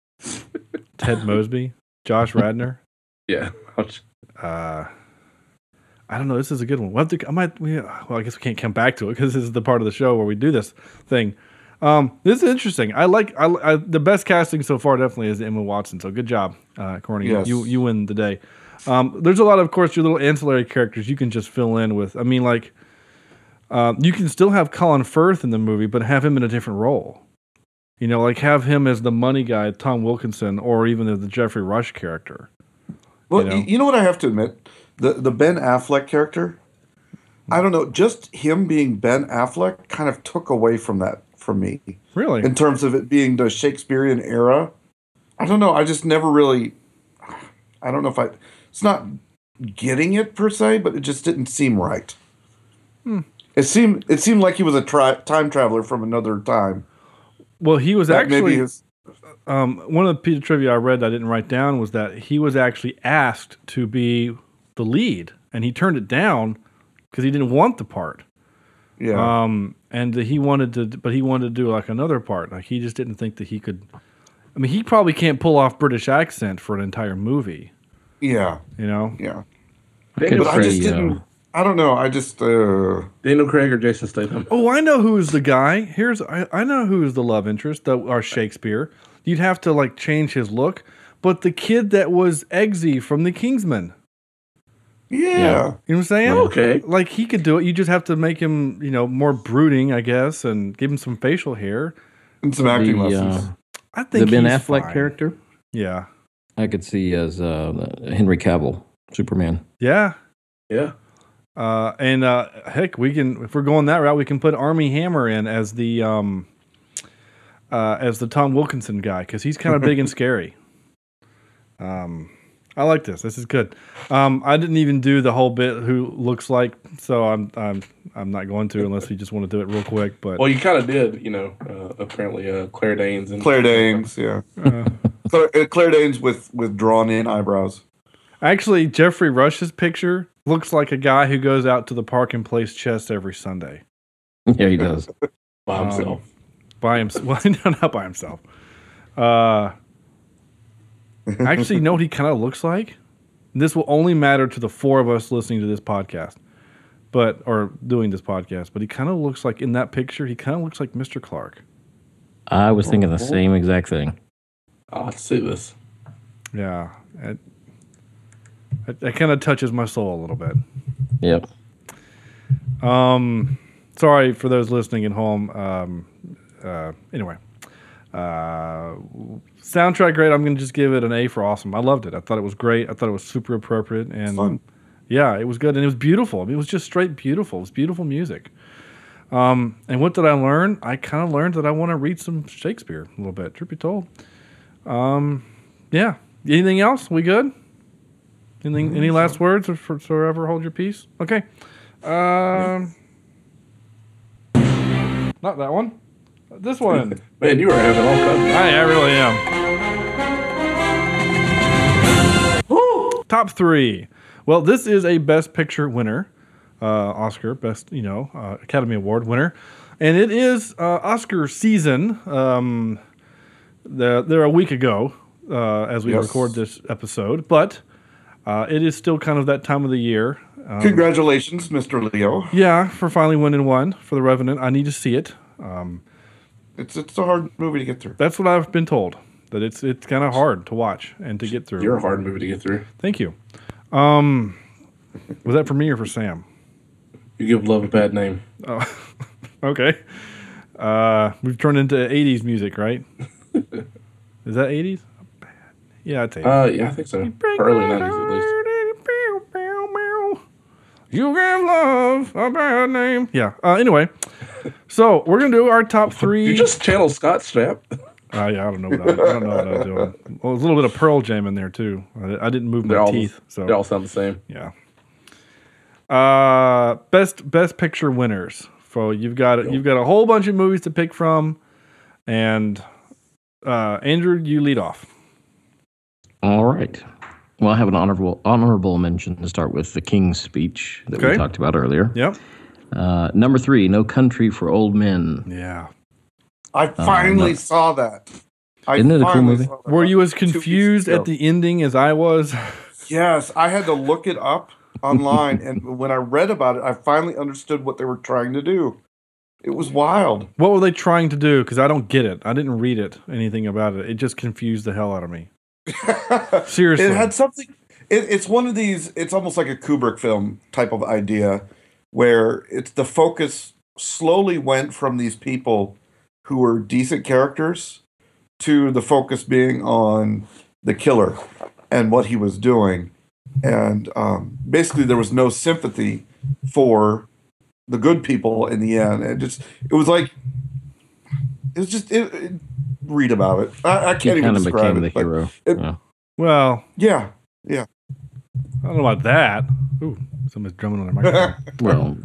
[laughs] Ted Mosby, Josh [laughs] Radnor. Yeah. Uh, I don't know. This is a good one. We'll to, I might. We, well, I guess we can't come back to it because this is the part of the show where we do this thing. Um, this is interesting. I like. I, I the best casting so far definitely is Emma Watson. So good job, uh, Corny. Yes. You you win the day. Um, there's a lot of, of course, your little ancillary characters you can just fill in with. I mean, like, uh, you can still have Colin Firth in the movie, but have him in a different role. You know, like have him as the money guy, Tom Wilkinson, or even as the Geoffrey Rush character. Well, you you know? know? what I have to admit, the the Ben Affleck character, I don't know, just him being Ben Affleck kind of took away from that from me. Really? In terms of it being the Shakespearean era, I don't know. I just never really. I don't know if I. It's not getting it per se, but it just didn't seem right. Hmm. It seemed it seemed like he was a tri- time traveler from another time. Well, he was That actually his- um, one of the piece of trivia I read that I didn't write down was that he was actually asked to be the lead, and he turned it down because he didn't want the part. Yeah. Um, and he wanted to, but he wanted to do like another part. Like he just didn't think that he could. I mean, he probably can't pull off British accent for an entire movie. Yeah. You know. Yeah. Daniel but I just Craig, didn't. uh, I don't know. I just. Uh, Daniel Craig or Jason Statham. Oh, I know who's the guy. Here's I, I know who's the love interest, the, or Shakespeare. You'd have to like change his look, but the kid that was Eggsy from the Kingsman. Yeah. You know what I'm saying? Okay. Like he could do it. You just have to make him, you know, more brooding, I guess, and give him some facial hair. And some acting The, lessons. uh, I think the Ben he's Affleck fine. character. Yeah. I could see as uh, Henry Cavill, Superman. Yeah. Yeah. Uh, and uh, heck, we can if we're going that route, we can put Armie Hammer in as the um, uh, as the Tom Wilkinson guy because he's kind of big and [laughs] scary. Um, I like this. This is good. Um, I didn't even do the whole bit who looks like, so I'm I'm I'm not going to unless we just want to do it real quick. But Well, you kind of did, you know. Uh, apparently, uh, Claire Danes and Claire Danes, yeah. Uh, Claire, uh, Claire Danes with with drawn in eyebrows. actually, Geoffrey Rush's picture looks like a guy who goes out to the park and plays chess every Sunday. [laughs] Yeah, he does. by himself. Um, by himself. [laughs] Well, no, not by himself. Uh, actually, you know what he kind of looks like? This will only matter to the four of us listening to this podcast, but or doing this podcast. But he kind of looks like in that picture. He kind of looks like Mr. Clark. I was thinking the same exact thing. I'll have to see this. Yeah, it, it, it kind of touches my soul a little bit. Yep. Um, sorry for those listening at home. Um, uh, anyway, uh, soundtrack great. I'm gonna just give it an A for awesome. I loved it. I thought it was great. I thought it was super appropriate and Fun. yeah, it was good and it was beautiful. I mean, it was just straight beautiful. It was beautiful music. Um, and what did I learn? I kind of learned that I want to read some Shakespeare a little bit. Truth be told. Um, yeah. Anything else? We good? Anything? Any last words or for, forever hold your peace? Okay. Um, not that one. This one. [laughs] Man, you are having all kinds. Of- I, I really am. Top three. Well, this is a Best Picture winner, uh, Oscar, Best you know uh, Academy Award winner, and it is uh, Oscar season. Um, the, they're a week ago uh, as we Yes. record this episode, but uh, it is still kind of that time of the year. Um, Congratulations, Mr. Leo. yeah, for finally winning one for The Revenant. I need to see it. Um, It's it's a hard movie to get through. That's what I've been told. That it's it's kind of hard to watch and to get through. You're a hard movie to get through. Thank you. Um, was that for me or for Sam? You give love a bad name. Oh, [laughs] okay. Uh, we've turned into '80s music, right? [laughs] [laughs] Is that '80s? Yeah, I'd say. Uh, yeah, I think so. Early '90s at least. You give love a bad name. Yeah. Uh, anyway, so we're gonna do our top [laughs] three. You just channel Scott Stapp. [laughs] Uh, yeah, I don't know what I, I don't know what I was doing. Well, there's a little bit of Pearl Jam in there too. I, I didn't move They're my all teeth, so they all sound the same. Yeah. Uh, best best picture winners. So you've got you've got a whole bunch of movies to pick from, and uh, Andrew, you lead off. All right. Well, I have an honorable honorable mention to start with the King's Speech that we talked about earlier. Yep. Uh, number three, No Country for Old Men. Yeah. I finally saw that. I Isn't it a cool movie? Were you as confused at the ending as I was? Yes, I had to look it up [laughs] online, and when I read about it, I finally understood what they were trying to do. It was wild. What were they trying to do? Because I don't get it. I didn't read it, anything about it. It just confused the hell out of me. [laughs] Seriously. It had something. It, it's one of these. It's almost like a Kubrick film type of idea, where it's the focus slowly went from these people who were decent characters to the focus being on the killer and what he was doing, and um, basically there was no sympathy for the good people in the end. It just it was like it was just it, it- read about it. I, I can't even describe became it. but hero. it- yeah. Well, yeah, yeah. I don't know about that. Ooh, somebody's drumming on their microphone. [laughs] Well,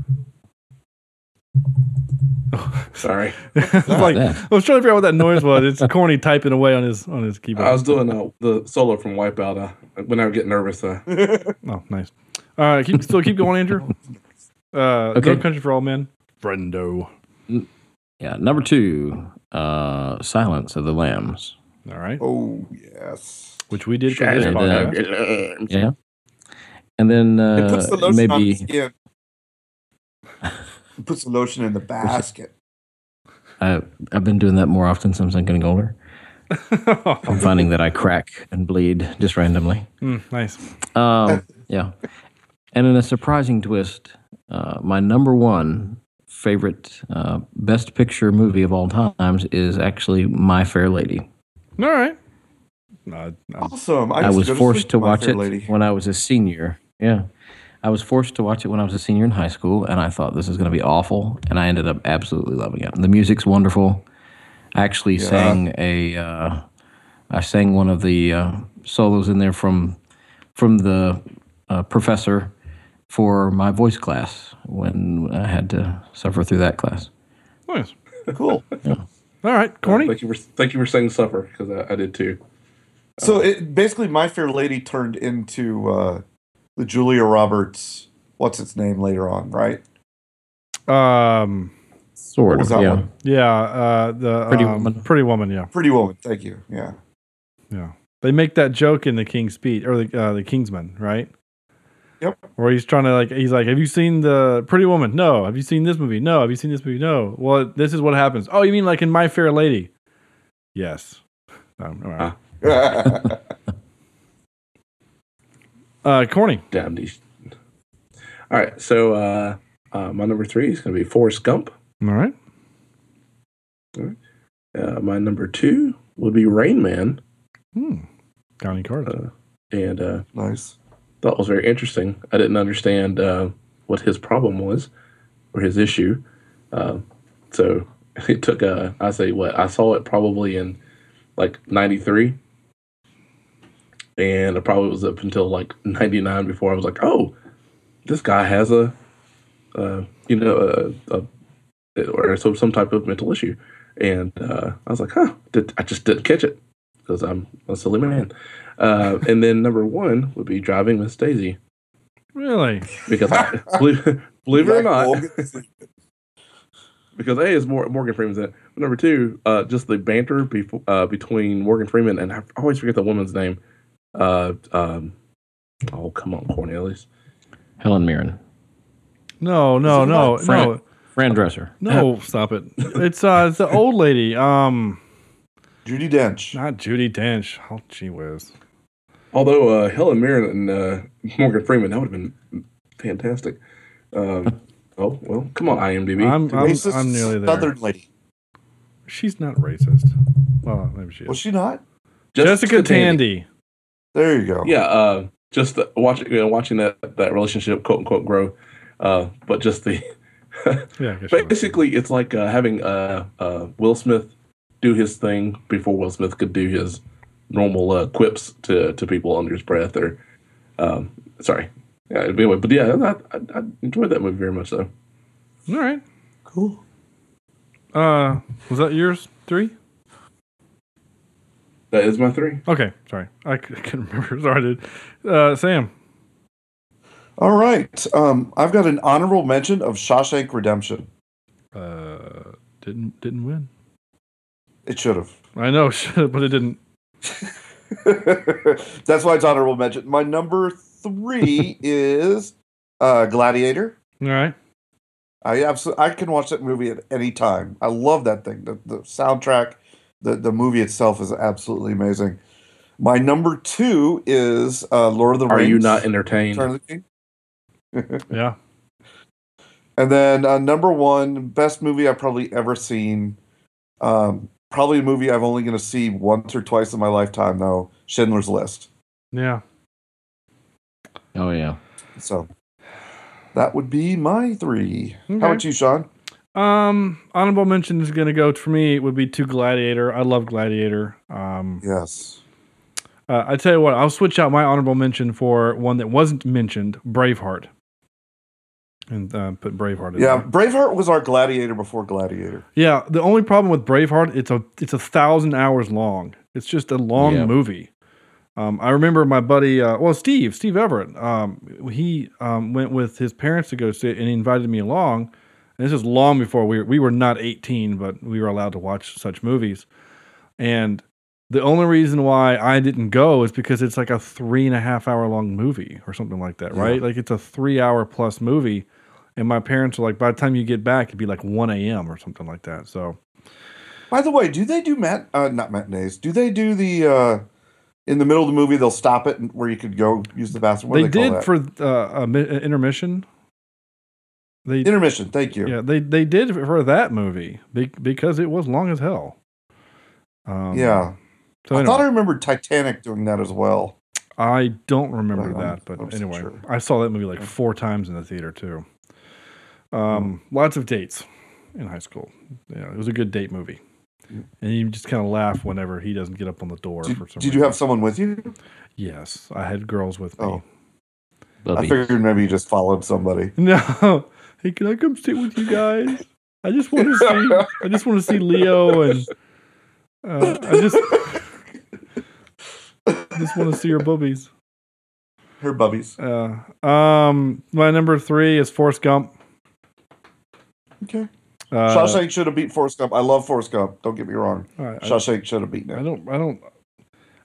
[laughs] Sorry. Like I was trying to figure out what that noise was. It's corny typing away on his on his keyboard. I was doing uh, the solo from Wipeout. Uh, when I would get nervous, uh, Oh, nice. All right, keep still keep going, Andrew. [laughs] Uh, Okay. No Country for All Men. Brendo. yeah. Number two, uh, Silence of the Lambs. All right. Oh yes. Which we did for this And, uh, yeah. And then It puts the uh, lotion on the maybe skin. It puts the lotion in the [laughs] basket. I, I've been doing that more often since I'm getting older. [laughs] I'm finding that I crack and bleed just randomly. Mm, nice. Um, yeah. And in a surprising twist, uh, my number one favorite uh, best picture movie of all times is actually My Fair Lady. All right. No, no. Awesome. I, I, was go to forced sleep to watch it Lady. when I was a senior. Yeah. I was forced to watch it when I was a senior in high school, and I thought this is going to be awful, and I ended up absolutely loving it. The music's wonderful. I actually Yeah. sang a, uh, I sang one of the uh, solos in there from, from the uh, professor for my voice class when I had to suffer through that class. Nice. Cool. All right, corny. thank you for thank you for saying "Suffer" because I, I did too. So it basically My Fair Lady turned into uh, the Julia Roberts. What's its name later on, right? Um, Sort of, yeah. one? yeah, uh, the Pretty um, Woman. Pretty Woman. Yeah, Pretty Woman. Thank you. Yeah. yeah. They make that joke in the King's Speech or the uh, the Kingsman, right? Yep. Where he's trying to like, he's like, "Have you seen the Pretty Woman? No. Have you seen this movie? No. Have you seen this movie? No. Well, this is what happens. Oh, you mean like in My Fair Lady? Yes. [laughs] Um, all right. [laughs] Uh, corny. Damn these. All right, so uh, uh, my number three is going to be Forrest Gump. All right. Uh, my number two would be Rain Man, Hmm. County cards. uh, and uh, nice. Thought was very interesting. I didn't understand uh, what his problem was or his issue. Uh, so [laughs] it took a, I say what, I saw it probably in like 93. And it probably was up until like 99 before I was like, oh, this guy has a, uh, you know, a, a, or some, some type of mental issue. And uh, I was like, huh, did, I just didn't catch it because I'm a silly man. Uh, and then number one would be driving Miss Daisy Really? because I, believe, believe it or not, because A is more Morgan Freeman's in it. But number two, uh, just the banter befo- uh, between Morgan Freeman and I always forget the woman's name. Uh, um, oh come on, Cornelius. Helen Mirren. No, no, no, Fran, no, Fran Drescher. no. Stop it. It's uh, it's the old lady. Um, Judi Dench. Not Judi Dench. Oh, gee whiz. Although uh, Helen Mirren and uh, Morgan Freeman, that would have been fantastic. Um, [laughs] oh well, come on, IMDb. I'm, I'm, Racist I'm nearly there. Southern lady. She's not racist. Well, maybe she is. Was she not? Jessica, Tandy. There you go. Yeah, uh, just the, watching you know, watching that that relationship quote unquote grow, uh, but just the [laughs] Yeah, I guess you're right. basically it's like uh, having uh, uh, Will Smith do his thing before Will Smith could do his normal uh, quips to to people under his breath or um, sorry. Yeah, anyway, but yeah, I, I, I enjoyed that movie very much though. All right. Cool. Uh, was that yours? Three? That is my three. Okay, sorry. I, c- [laughs] I couldn't remember. [laughs] Sorry, dude. Uh, Sam. All right. Um, I've got an honorable mention of Shawshank Redemption. Uh, didn't didn't win. It should have. I know, [laughs] but it didn't. [laughs] That's why it's honorable mention. My number three [laughs] is uh, Gladiator. All right. I absolutely I can watch that movie at any time. I love that thing. The, the soundtrack, the the movie itself is absolutely amazing. My number two is uh, Lord of the Are Rings. Are you not entertained? Return of the King. Yeah. And then uh, number one, best movie I've probably ever seen. Um, probably a movie I'm only going to see once or twice in my lifetime, though. Schindler's List. Yeah. Oh yeah. So that would be my three. Okay. How about you, Sean? Um, honorable mention is going to go for me. It would be to Gladiator. I love Gladiator. Um, yes. Uh, I tell you what, I'll switch out my honorable mention for one that wasn't mentioned, Braveheart, and uh, put Braveheart. In Yeah, there. Braveheart was our Gladiator before Gladiator. Yeah, the only problem with Braveheart, it's a it's a thousand hours long. It's just a long Yeah. movie. Um, I remember my buddy, uh, well, Steve, Steve Everett. Um, he um, went with his parents to go see it, and he invited me along. And this is long before we were, we were not eighteen, but we were allowed to watch such movies. And the only reason why I didn't go is because it's like a three and a half hour long movie or something like that, right? Like it's a three hour plus movie. And my parents were like, by the time you get back, it'd be like 1 a.m. or something like that. So, By the way, do they do mat uh, not matinees? Do they do the uh, in the middle of the movie they'll stop it and- where you could go use the bathroom? What they, they did for uh, uh, intermission. They intermission. Thank you. Yeah, they they did for that movie because it was long as hell. Um, yeah. So I thought I remembered Titanic doing that as well. I don't remember But that, but I'm anyway, sure. I saw that movie like four times in the theater too. Um, lots of dates in high school. Yeah, it was a good date movie, and you just kind of laugh whenever he doesn't get up on the door Did, for some. did you have someone with you? Yes, I had girls with me. Oh. I figured maybe you just followed somebody. [laughs] No. Hey, can I come sit with you guys? I just want to [laughs] see. I just want to see Leo and. Uh, I just. I [laughs] just want to see her boobies. Her bubbies. Uh, um, my number three is Forrest Gump. Okay. Uh, Shawshank should have beat Forrest Gump. I love Forrest Gump. Don't get me wrong. All right, I- Shawshank should have beaten it. I don't. I don't.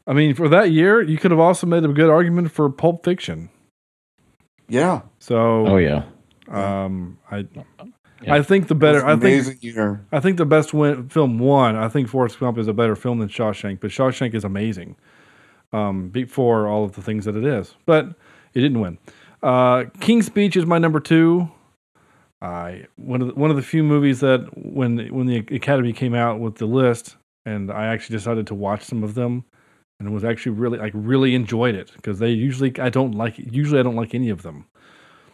I mean, for that year, you could have also made a good argument for Pulp Fiction. Yeah. So. Oh yeah. Um, I. I think the better. I think. amazing year. I think the best win, film won. I think Forrest Gump is a better film than Shawshank, but Shawshank is amazing. Um, before all of the things that it is, but it didn't win. Uh, King's Speech is my number two. I one of the, one of the few movies that when when the Academy came out with the list, and I actually decided to watch some of them, and was actually really like really enjoyed it because they usually I don't like usually I don't like any of them.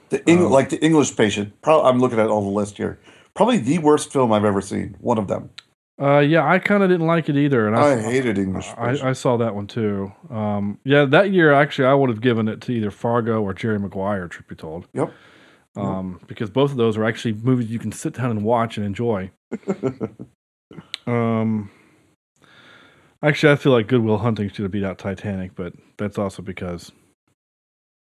The Eng- Um, like the English Patient. Pro- I'm looking at all the list here. Probably the worst film I've ever seen. One of them. Uh, yeah, I kind of didn't like it either, and I, I hated English I, I saw that one too. Um, yeah, that year actually, I would have given it to either Fargo or Jerry Maguire. Truth be told, Yep. Um, because both of those are actually movies you can sit down and watch and enjoy. [laughs] um, actually, I feel like Good Will Hunting should have beat out Titanic, but that's also because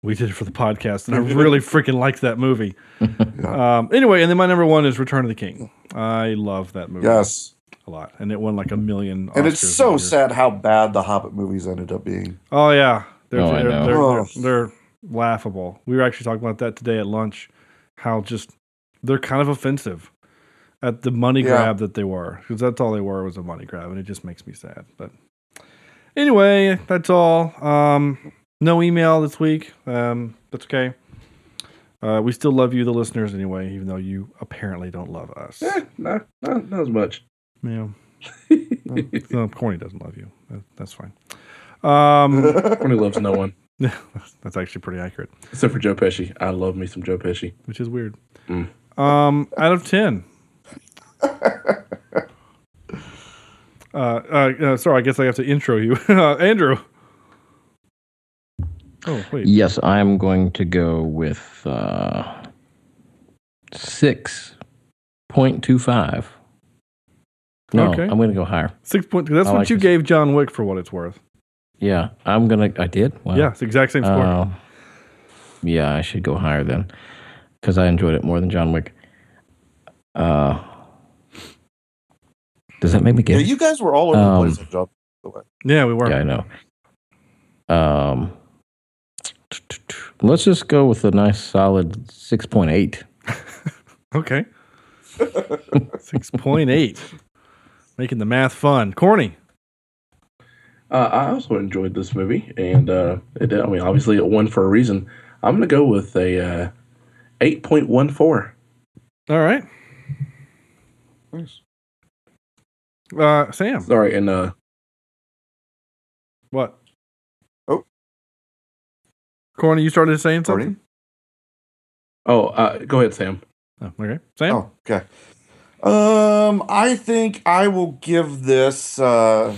we did it for the podcast, and I really [laughs] freaking liked that movie. [laughs] um, anyway, and then my number one is Return of the King. I love that movie. Yes. a lot, and it won like a million. And it's so sad how bad the Hobbit movies ended up being. Oh yeah, they're Oh, I they're, know. they're, Oh. they're, they're laughable. We were actually talking about that today at lunch. How just they're kind of offensive. at the money Yeah. grab that they were, because that's all they were was a money grab, and it just makes me sad. But anyway, that's all. Um, no email this week. Um, that's okay. Uh, we still love you, the listeners, anyway, even though you apparently don't love us. Eh, not, not, not as much. Yeah. [laughs] no, Corny doesn't love you. That, that's fine. Um, [laughs] Corny loves no one. Yeah, [laughs] that's actually pretty accurate. Except for Joe Pesci. I love me some Joe Pesci. Which is weird. Mm. Um, out of ten. [laughs] Uh, uh, uh, sorry, I guess I have to intro you, [laughs] uh, Andrew. Oh wait, Yes, I'm going to go with uh, six point two five. No, Okay. I'm going to go higher. six point. That's I what like you this. gave John Wick for what it's worth. Yeah, I'm gonna. I did. Wow. Yeah, it's the exact same score. Uh, yeah, I should go higher then, because I enjoyed it more than John Wick. Uh, does that make me get? Yeah, you guys were all over the Um, place with John. the way. Yeah, we were. Yeah, I know. Um, let's just go with a nice solid six point eight. [laughs] Okay, [laughs] six point eight, making the math fun. Corny. Uh, I also enjoyed this movie, and uh, it, I mean, obviously, it won for a reason. I'm going to go with a uh, 8.14. All right. Nice. Uh, Sam. Sorry, and uh, What? Oh. Corny, you started saying Corny? something. oh, uh, go ahead, Sam. Oh, okay. Sam. Oh, okay. Um, I think I will give this uh,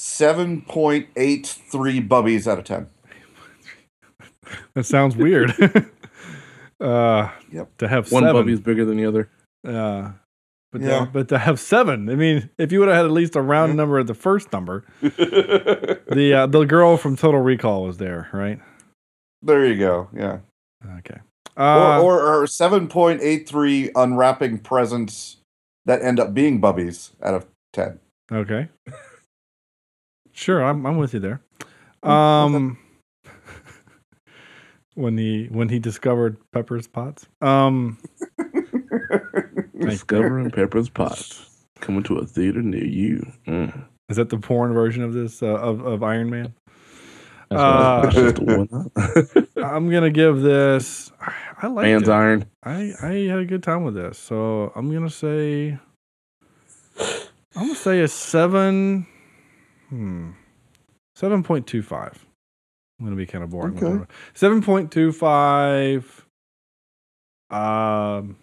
seven point eight three bubbies out of ten. [laughs] That sounds weird. [laughs] uh, Yep. To have One seven. Bubby is bigger than the other. Uh, but Yeah. to, but to have seven, I mean, if you would have had at least a round number at the first number, [laughs] the uh, the girl from Total Recall was there, right? There you go. Yeah. Okay. Uh, or, or or seven point eight three unwrapping presents that end up being bubbies out of ten. Okay. Sure, I'm I'm with you there. Mm, Um, [laughs] when he when he discovered Pepper's pots. Um, [laughs] Discovering Pepper's Pots. Coming to a theater near you. Mm. is that the porn version of this uh, of of Iron Man? Uh, That's just the one. [laughs] I'm gonna give this. I like Man's it. Iron. I I had a good time with this, so I'm gonna say. I'm gonna say a seven. Hmm. Seven point two five. I'm gonna be kind of boring. Okay. Seven point two five. Um.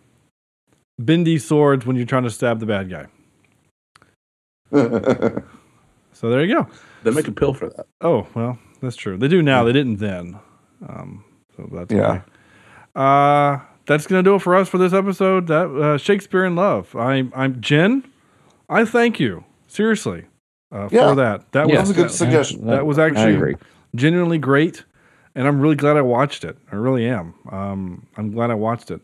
Bendy swords when you're trying to stab the bad guy. [laughs] So there you go. They make a pill for that. Oh well, that's true. They do now. They didn't then. Um, so that's Yeah. okay. Uh, that's gonna do it for us for this episode. That uh, Shakespeare in Love. I'm I'm Jen. I thank you seriously uh, Yeah. for that. That Yeah. was That's a good suggestion. That was actually agree. genuinely great, and I'm really glad I watched it. I really am. Um, I'm glad I watched it.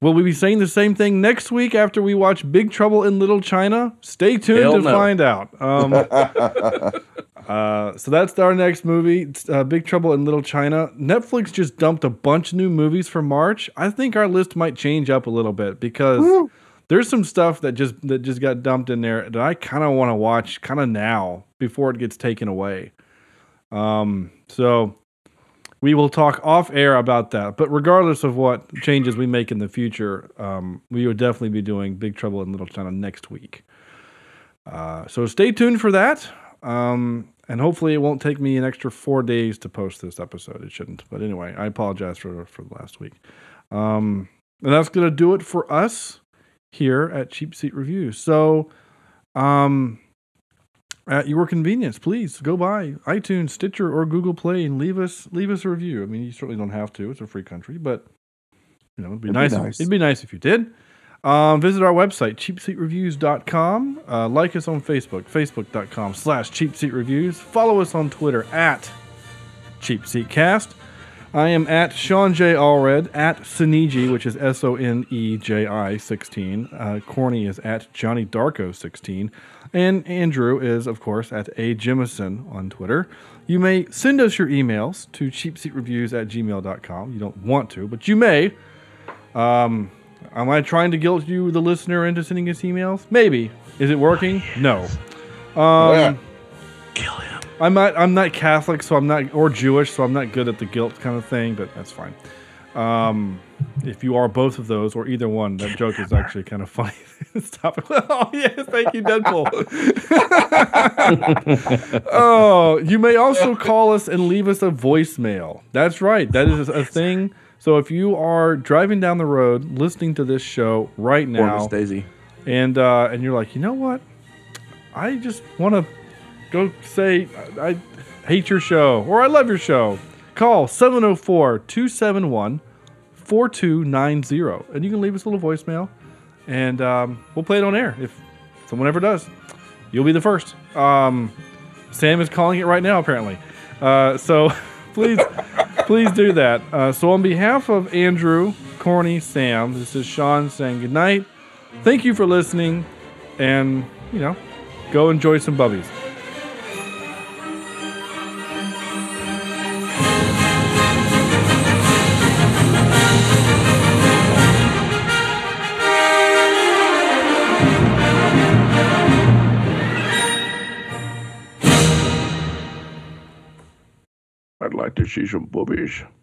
Will we be saying the same thing next week after we watch Big Trouble in Little China? Stay tuned Hell to no. find out. Um, [laughs] uh, so that's our next movie, uh, Big Trouble in Little China. Netflix just dumped a bunch of new movies for March. I think our list might change up a little bit because there's some stuff that just that just got dumped in there that I kind of want to watch kind of now before it gets taken away. Um, so we will talk off air about that. But regardless of what changes we make in the future, um, we will definitely be doing Big Trouble in Little China next week. Uh, so stay tuned for that. Um, and hopefully it won't take me an extra four days to post this episode. It shouldn't. But anyway, I apologize for, for the last week. Um, and that's to do it for us here at Cheap Seat Reviews. So, um, at your convenience, please go by iTunes, Stitcher, or Google Play and leave us leave us a review. I mean, you certainly don't have to; it's a free country, but you know, it'd be, It'd be nice. nice. It'd be nice if you did. Um, visit our website, cheapseatreviews.com. Uh, like us on Facebook, facebook.com slash cheapseatreviews. Follow us on Twitter at cheapseatcast. I am at Sean J. Allred, at Soneji, which is S O N E J I 16. Uh, Corny is at Johnny Darko 16. And Andrew is, of course, at A. Jimison on Twitter. You may send us your emails to cheapseatreviews at gmail.com. You don't want to, but you may. Um, Am I trying to guilt you, the listener, into sending us emails? Maybe. Is it working? No. Um, Kill him. I'm not. I'm not Catholic, so I'm not, or Jewish, so I'm not good at the guilt kind of thing. But that's fine. Um, if you are both of those or either one, that joke is actually kind of funny. [laughs] Stop it. [laughs] Oh yes, thank you, Deadpool. [laughs] oh, you may also call us and leave us a voicemail. That's right. That is a thing. So if you are driving down the road listening to this show right now, Miss Daisy. and uh, and you're like, you know what? I just want to go say I, I hate your show or I love your show. Call 704 271 4290 and you can leave us a little voicemail and um, we'll play it on air if someone ever does. You'll be the first. Um, Sam is calling it right now, apparently. Uh, so [laughs] please, [laughs] please do that. Uh, so, on behalf of Andrew, Corny, Sam, this is Sean saying goodnight. Thank you for listening, and you know, go enjoy some bubbies. I'd like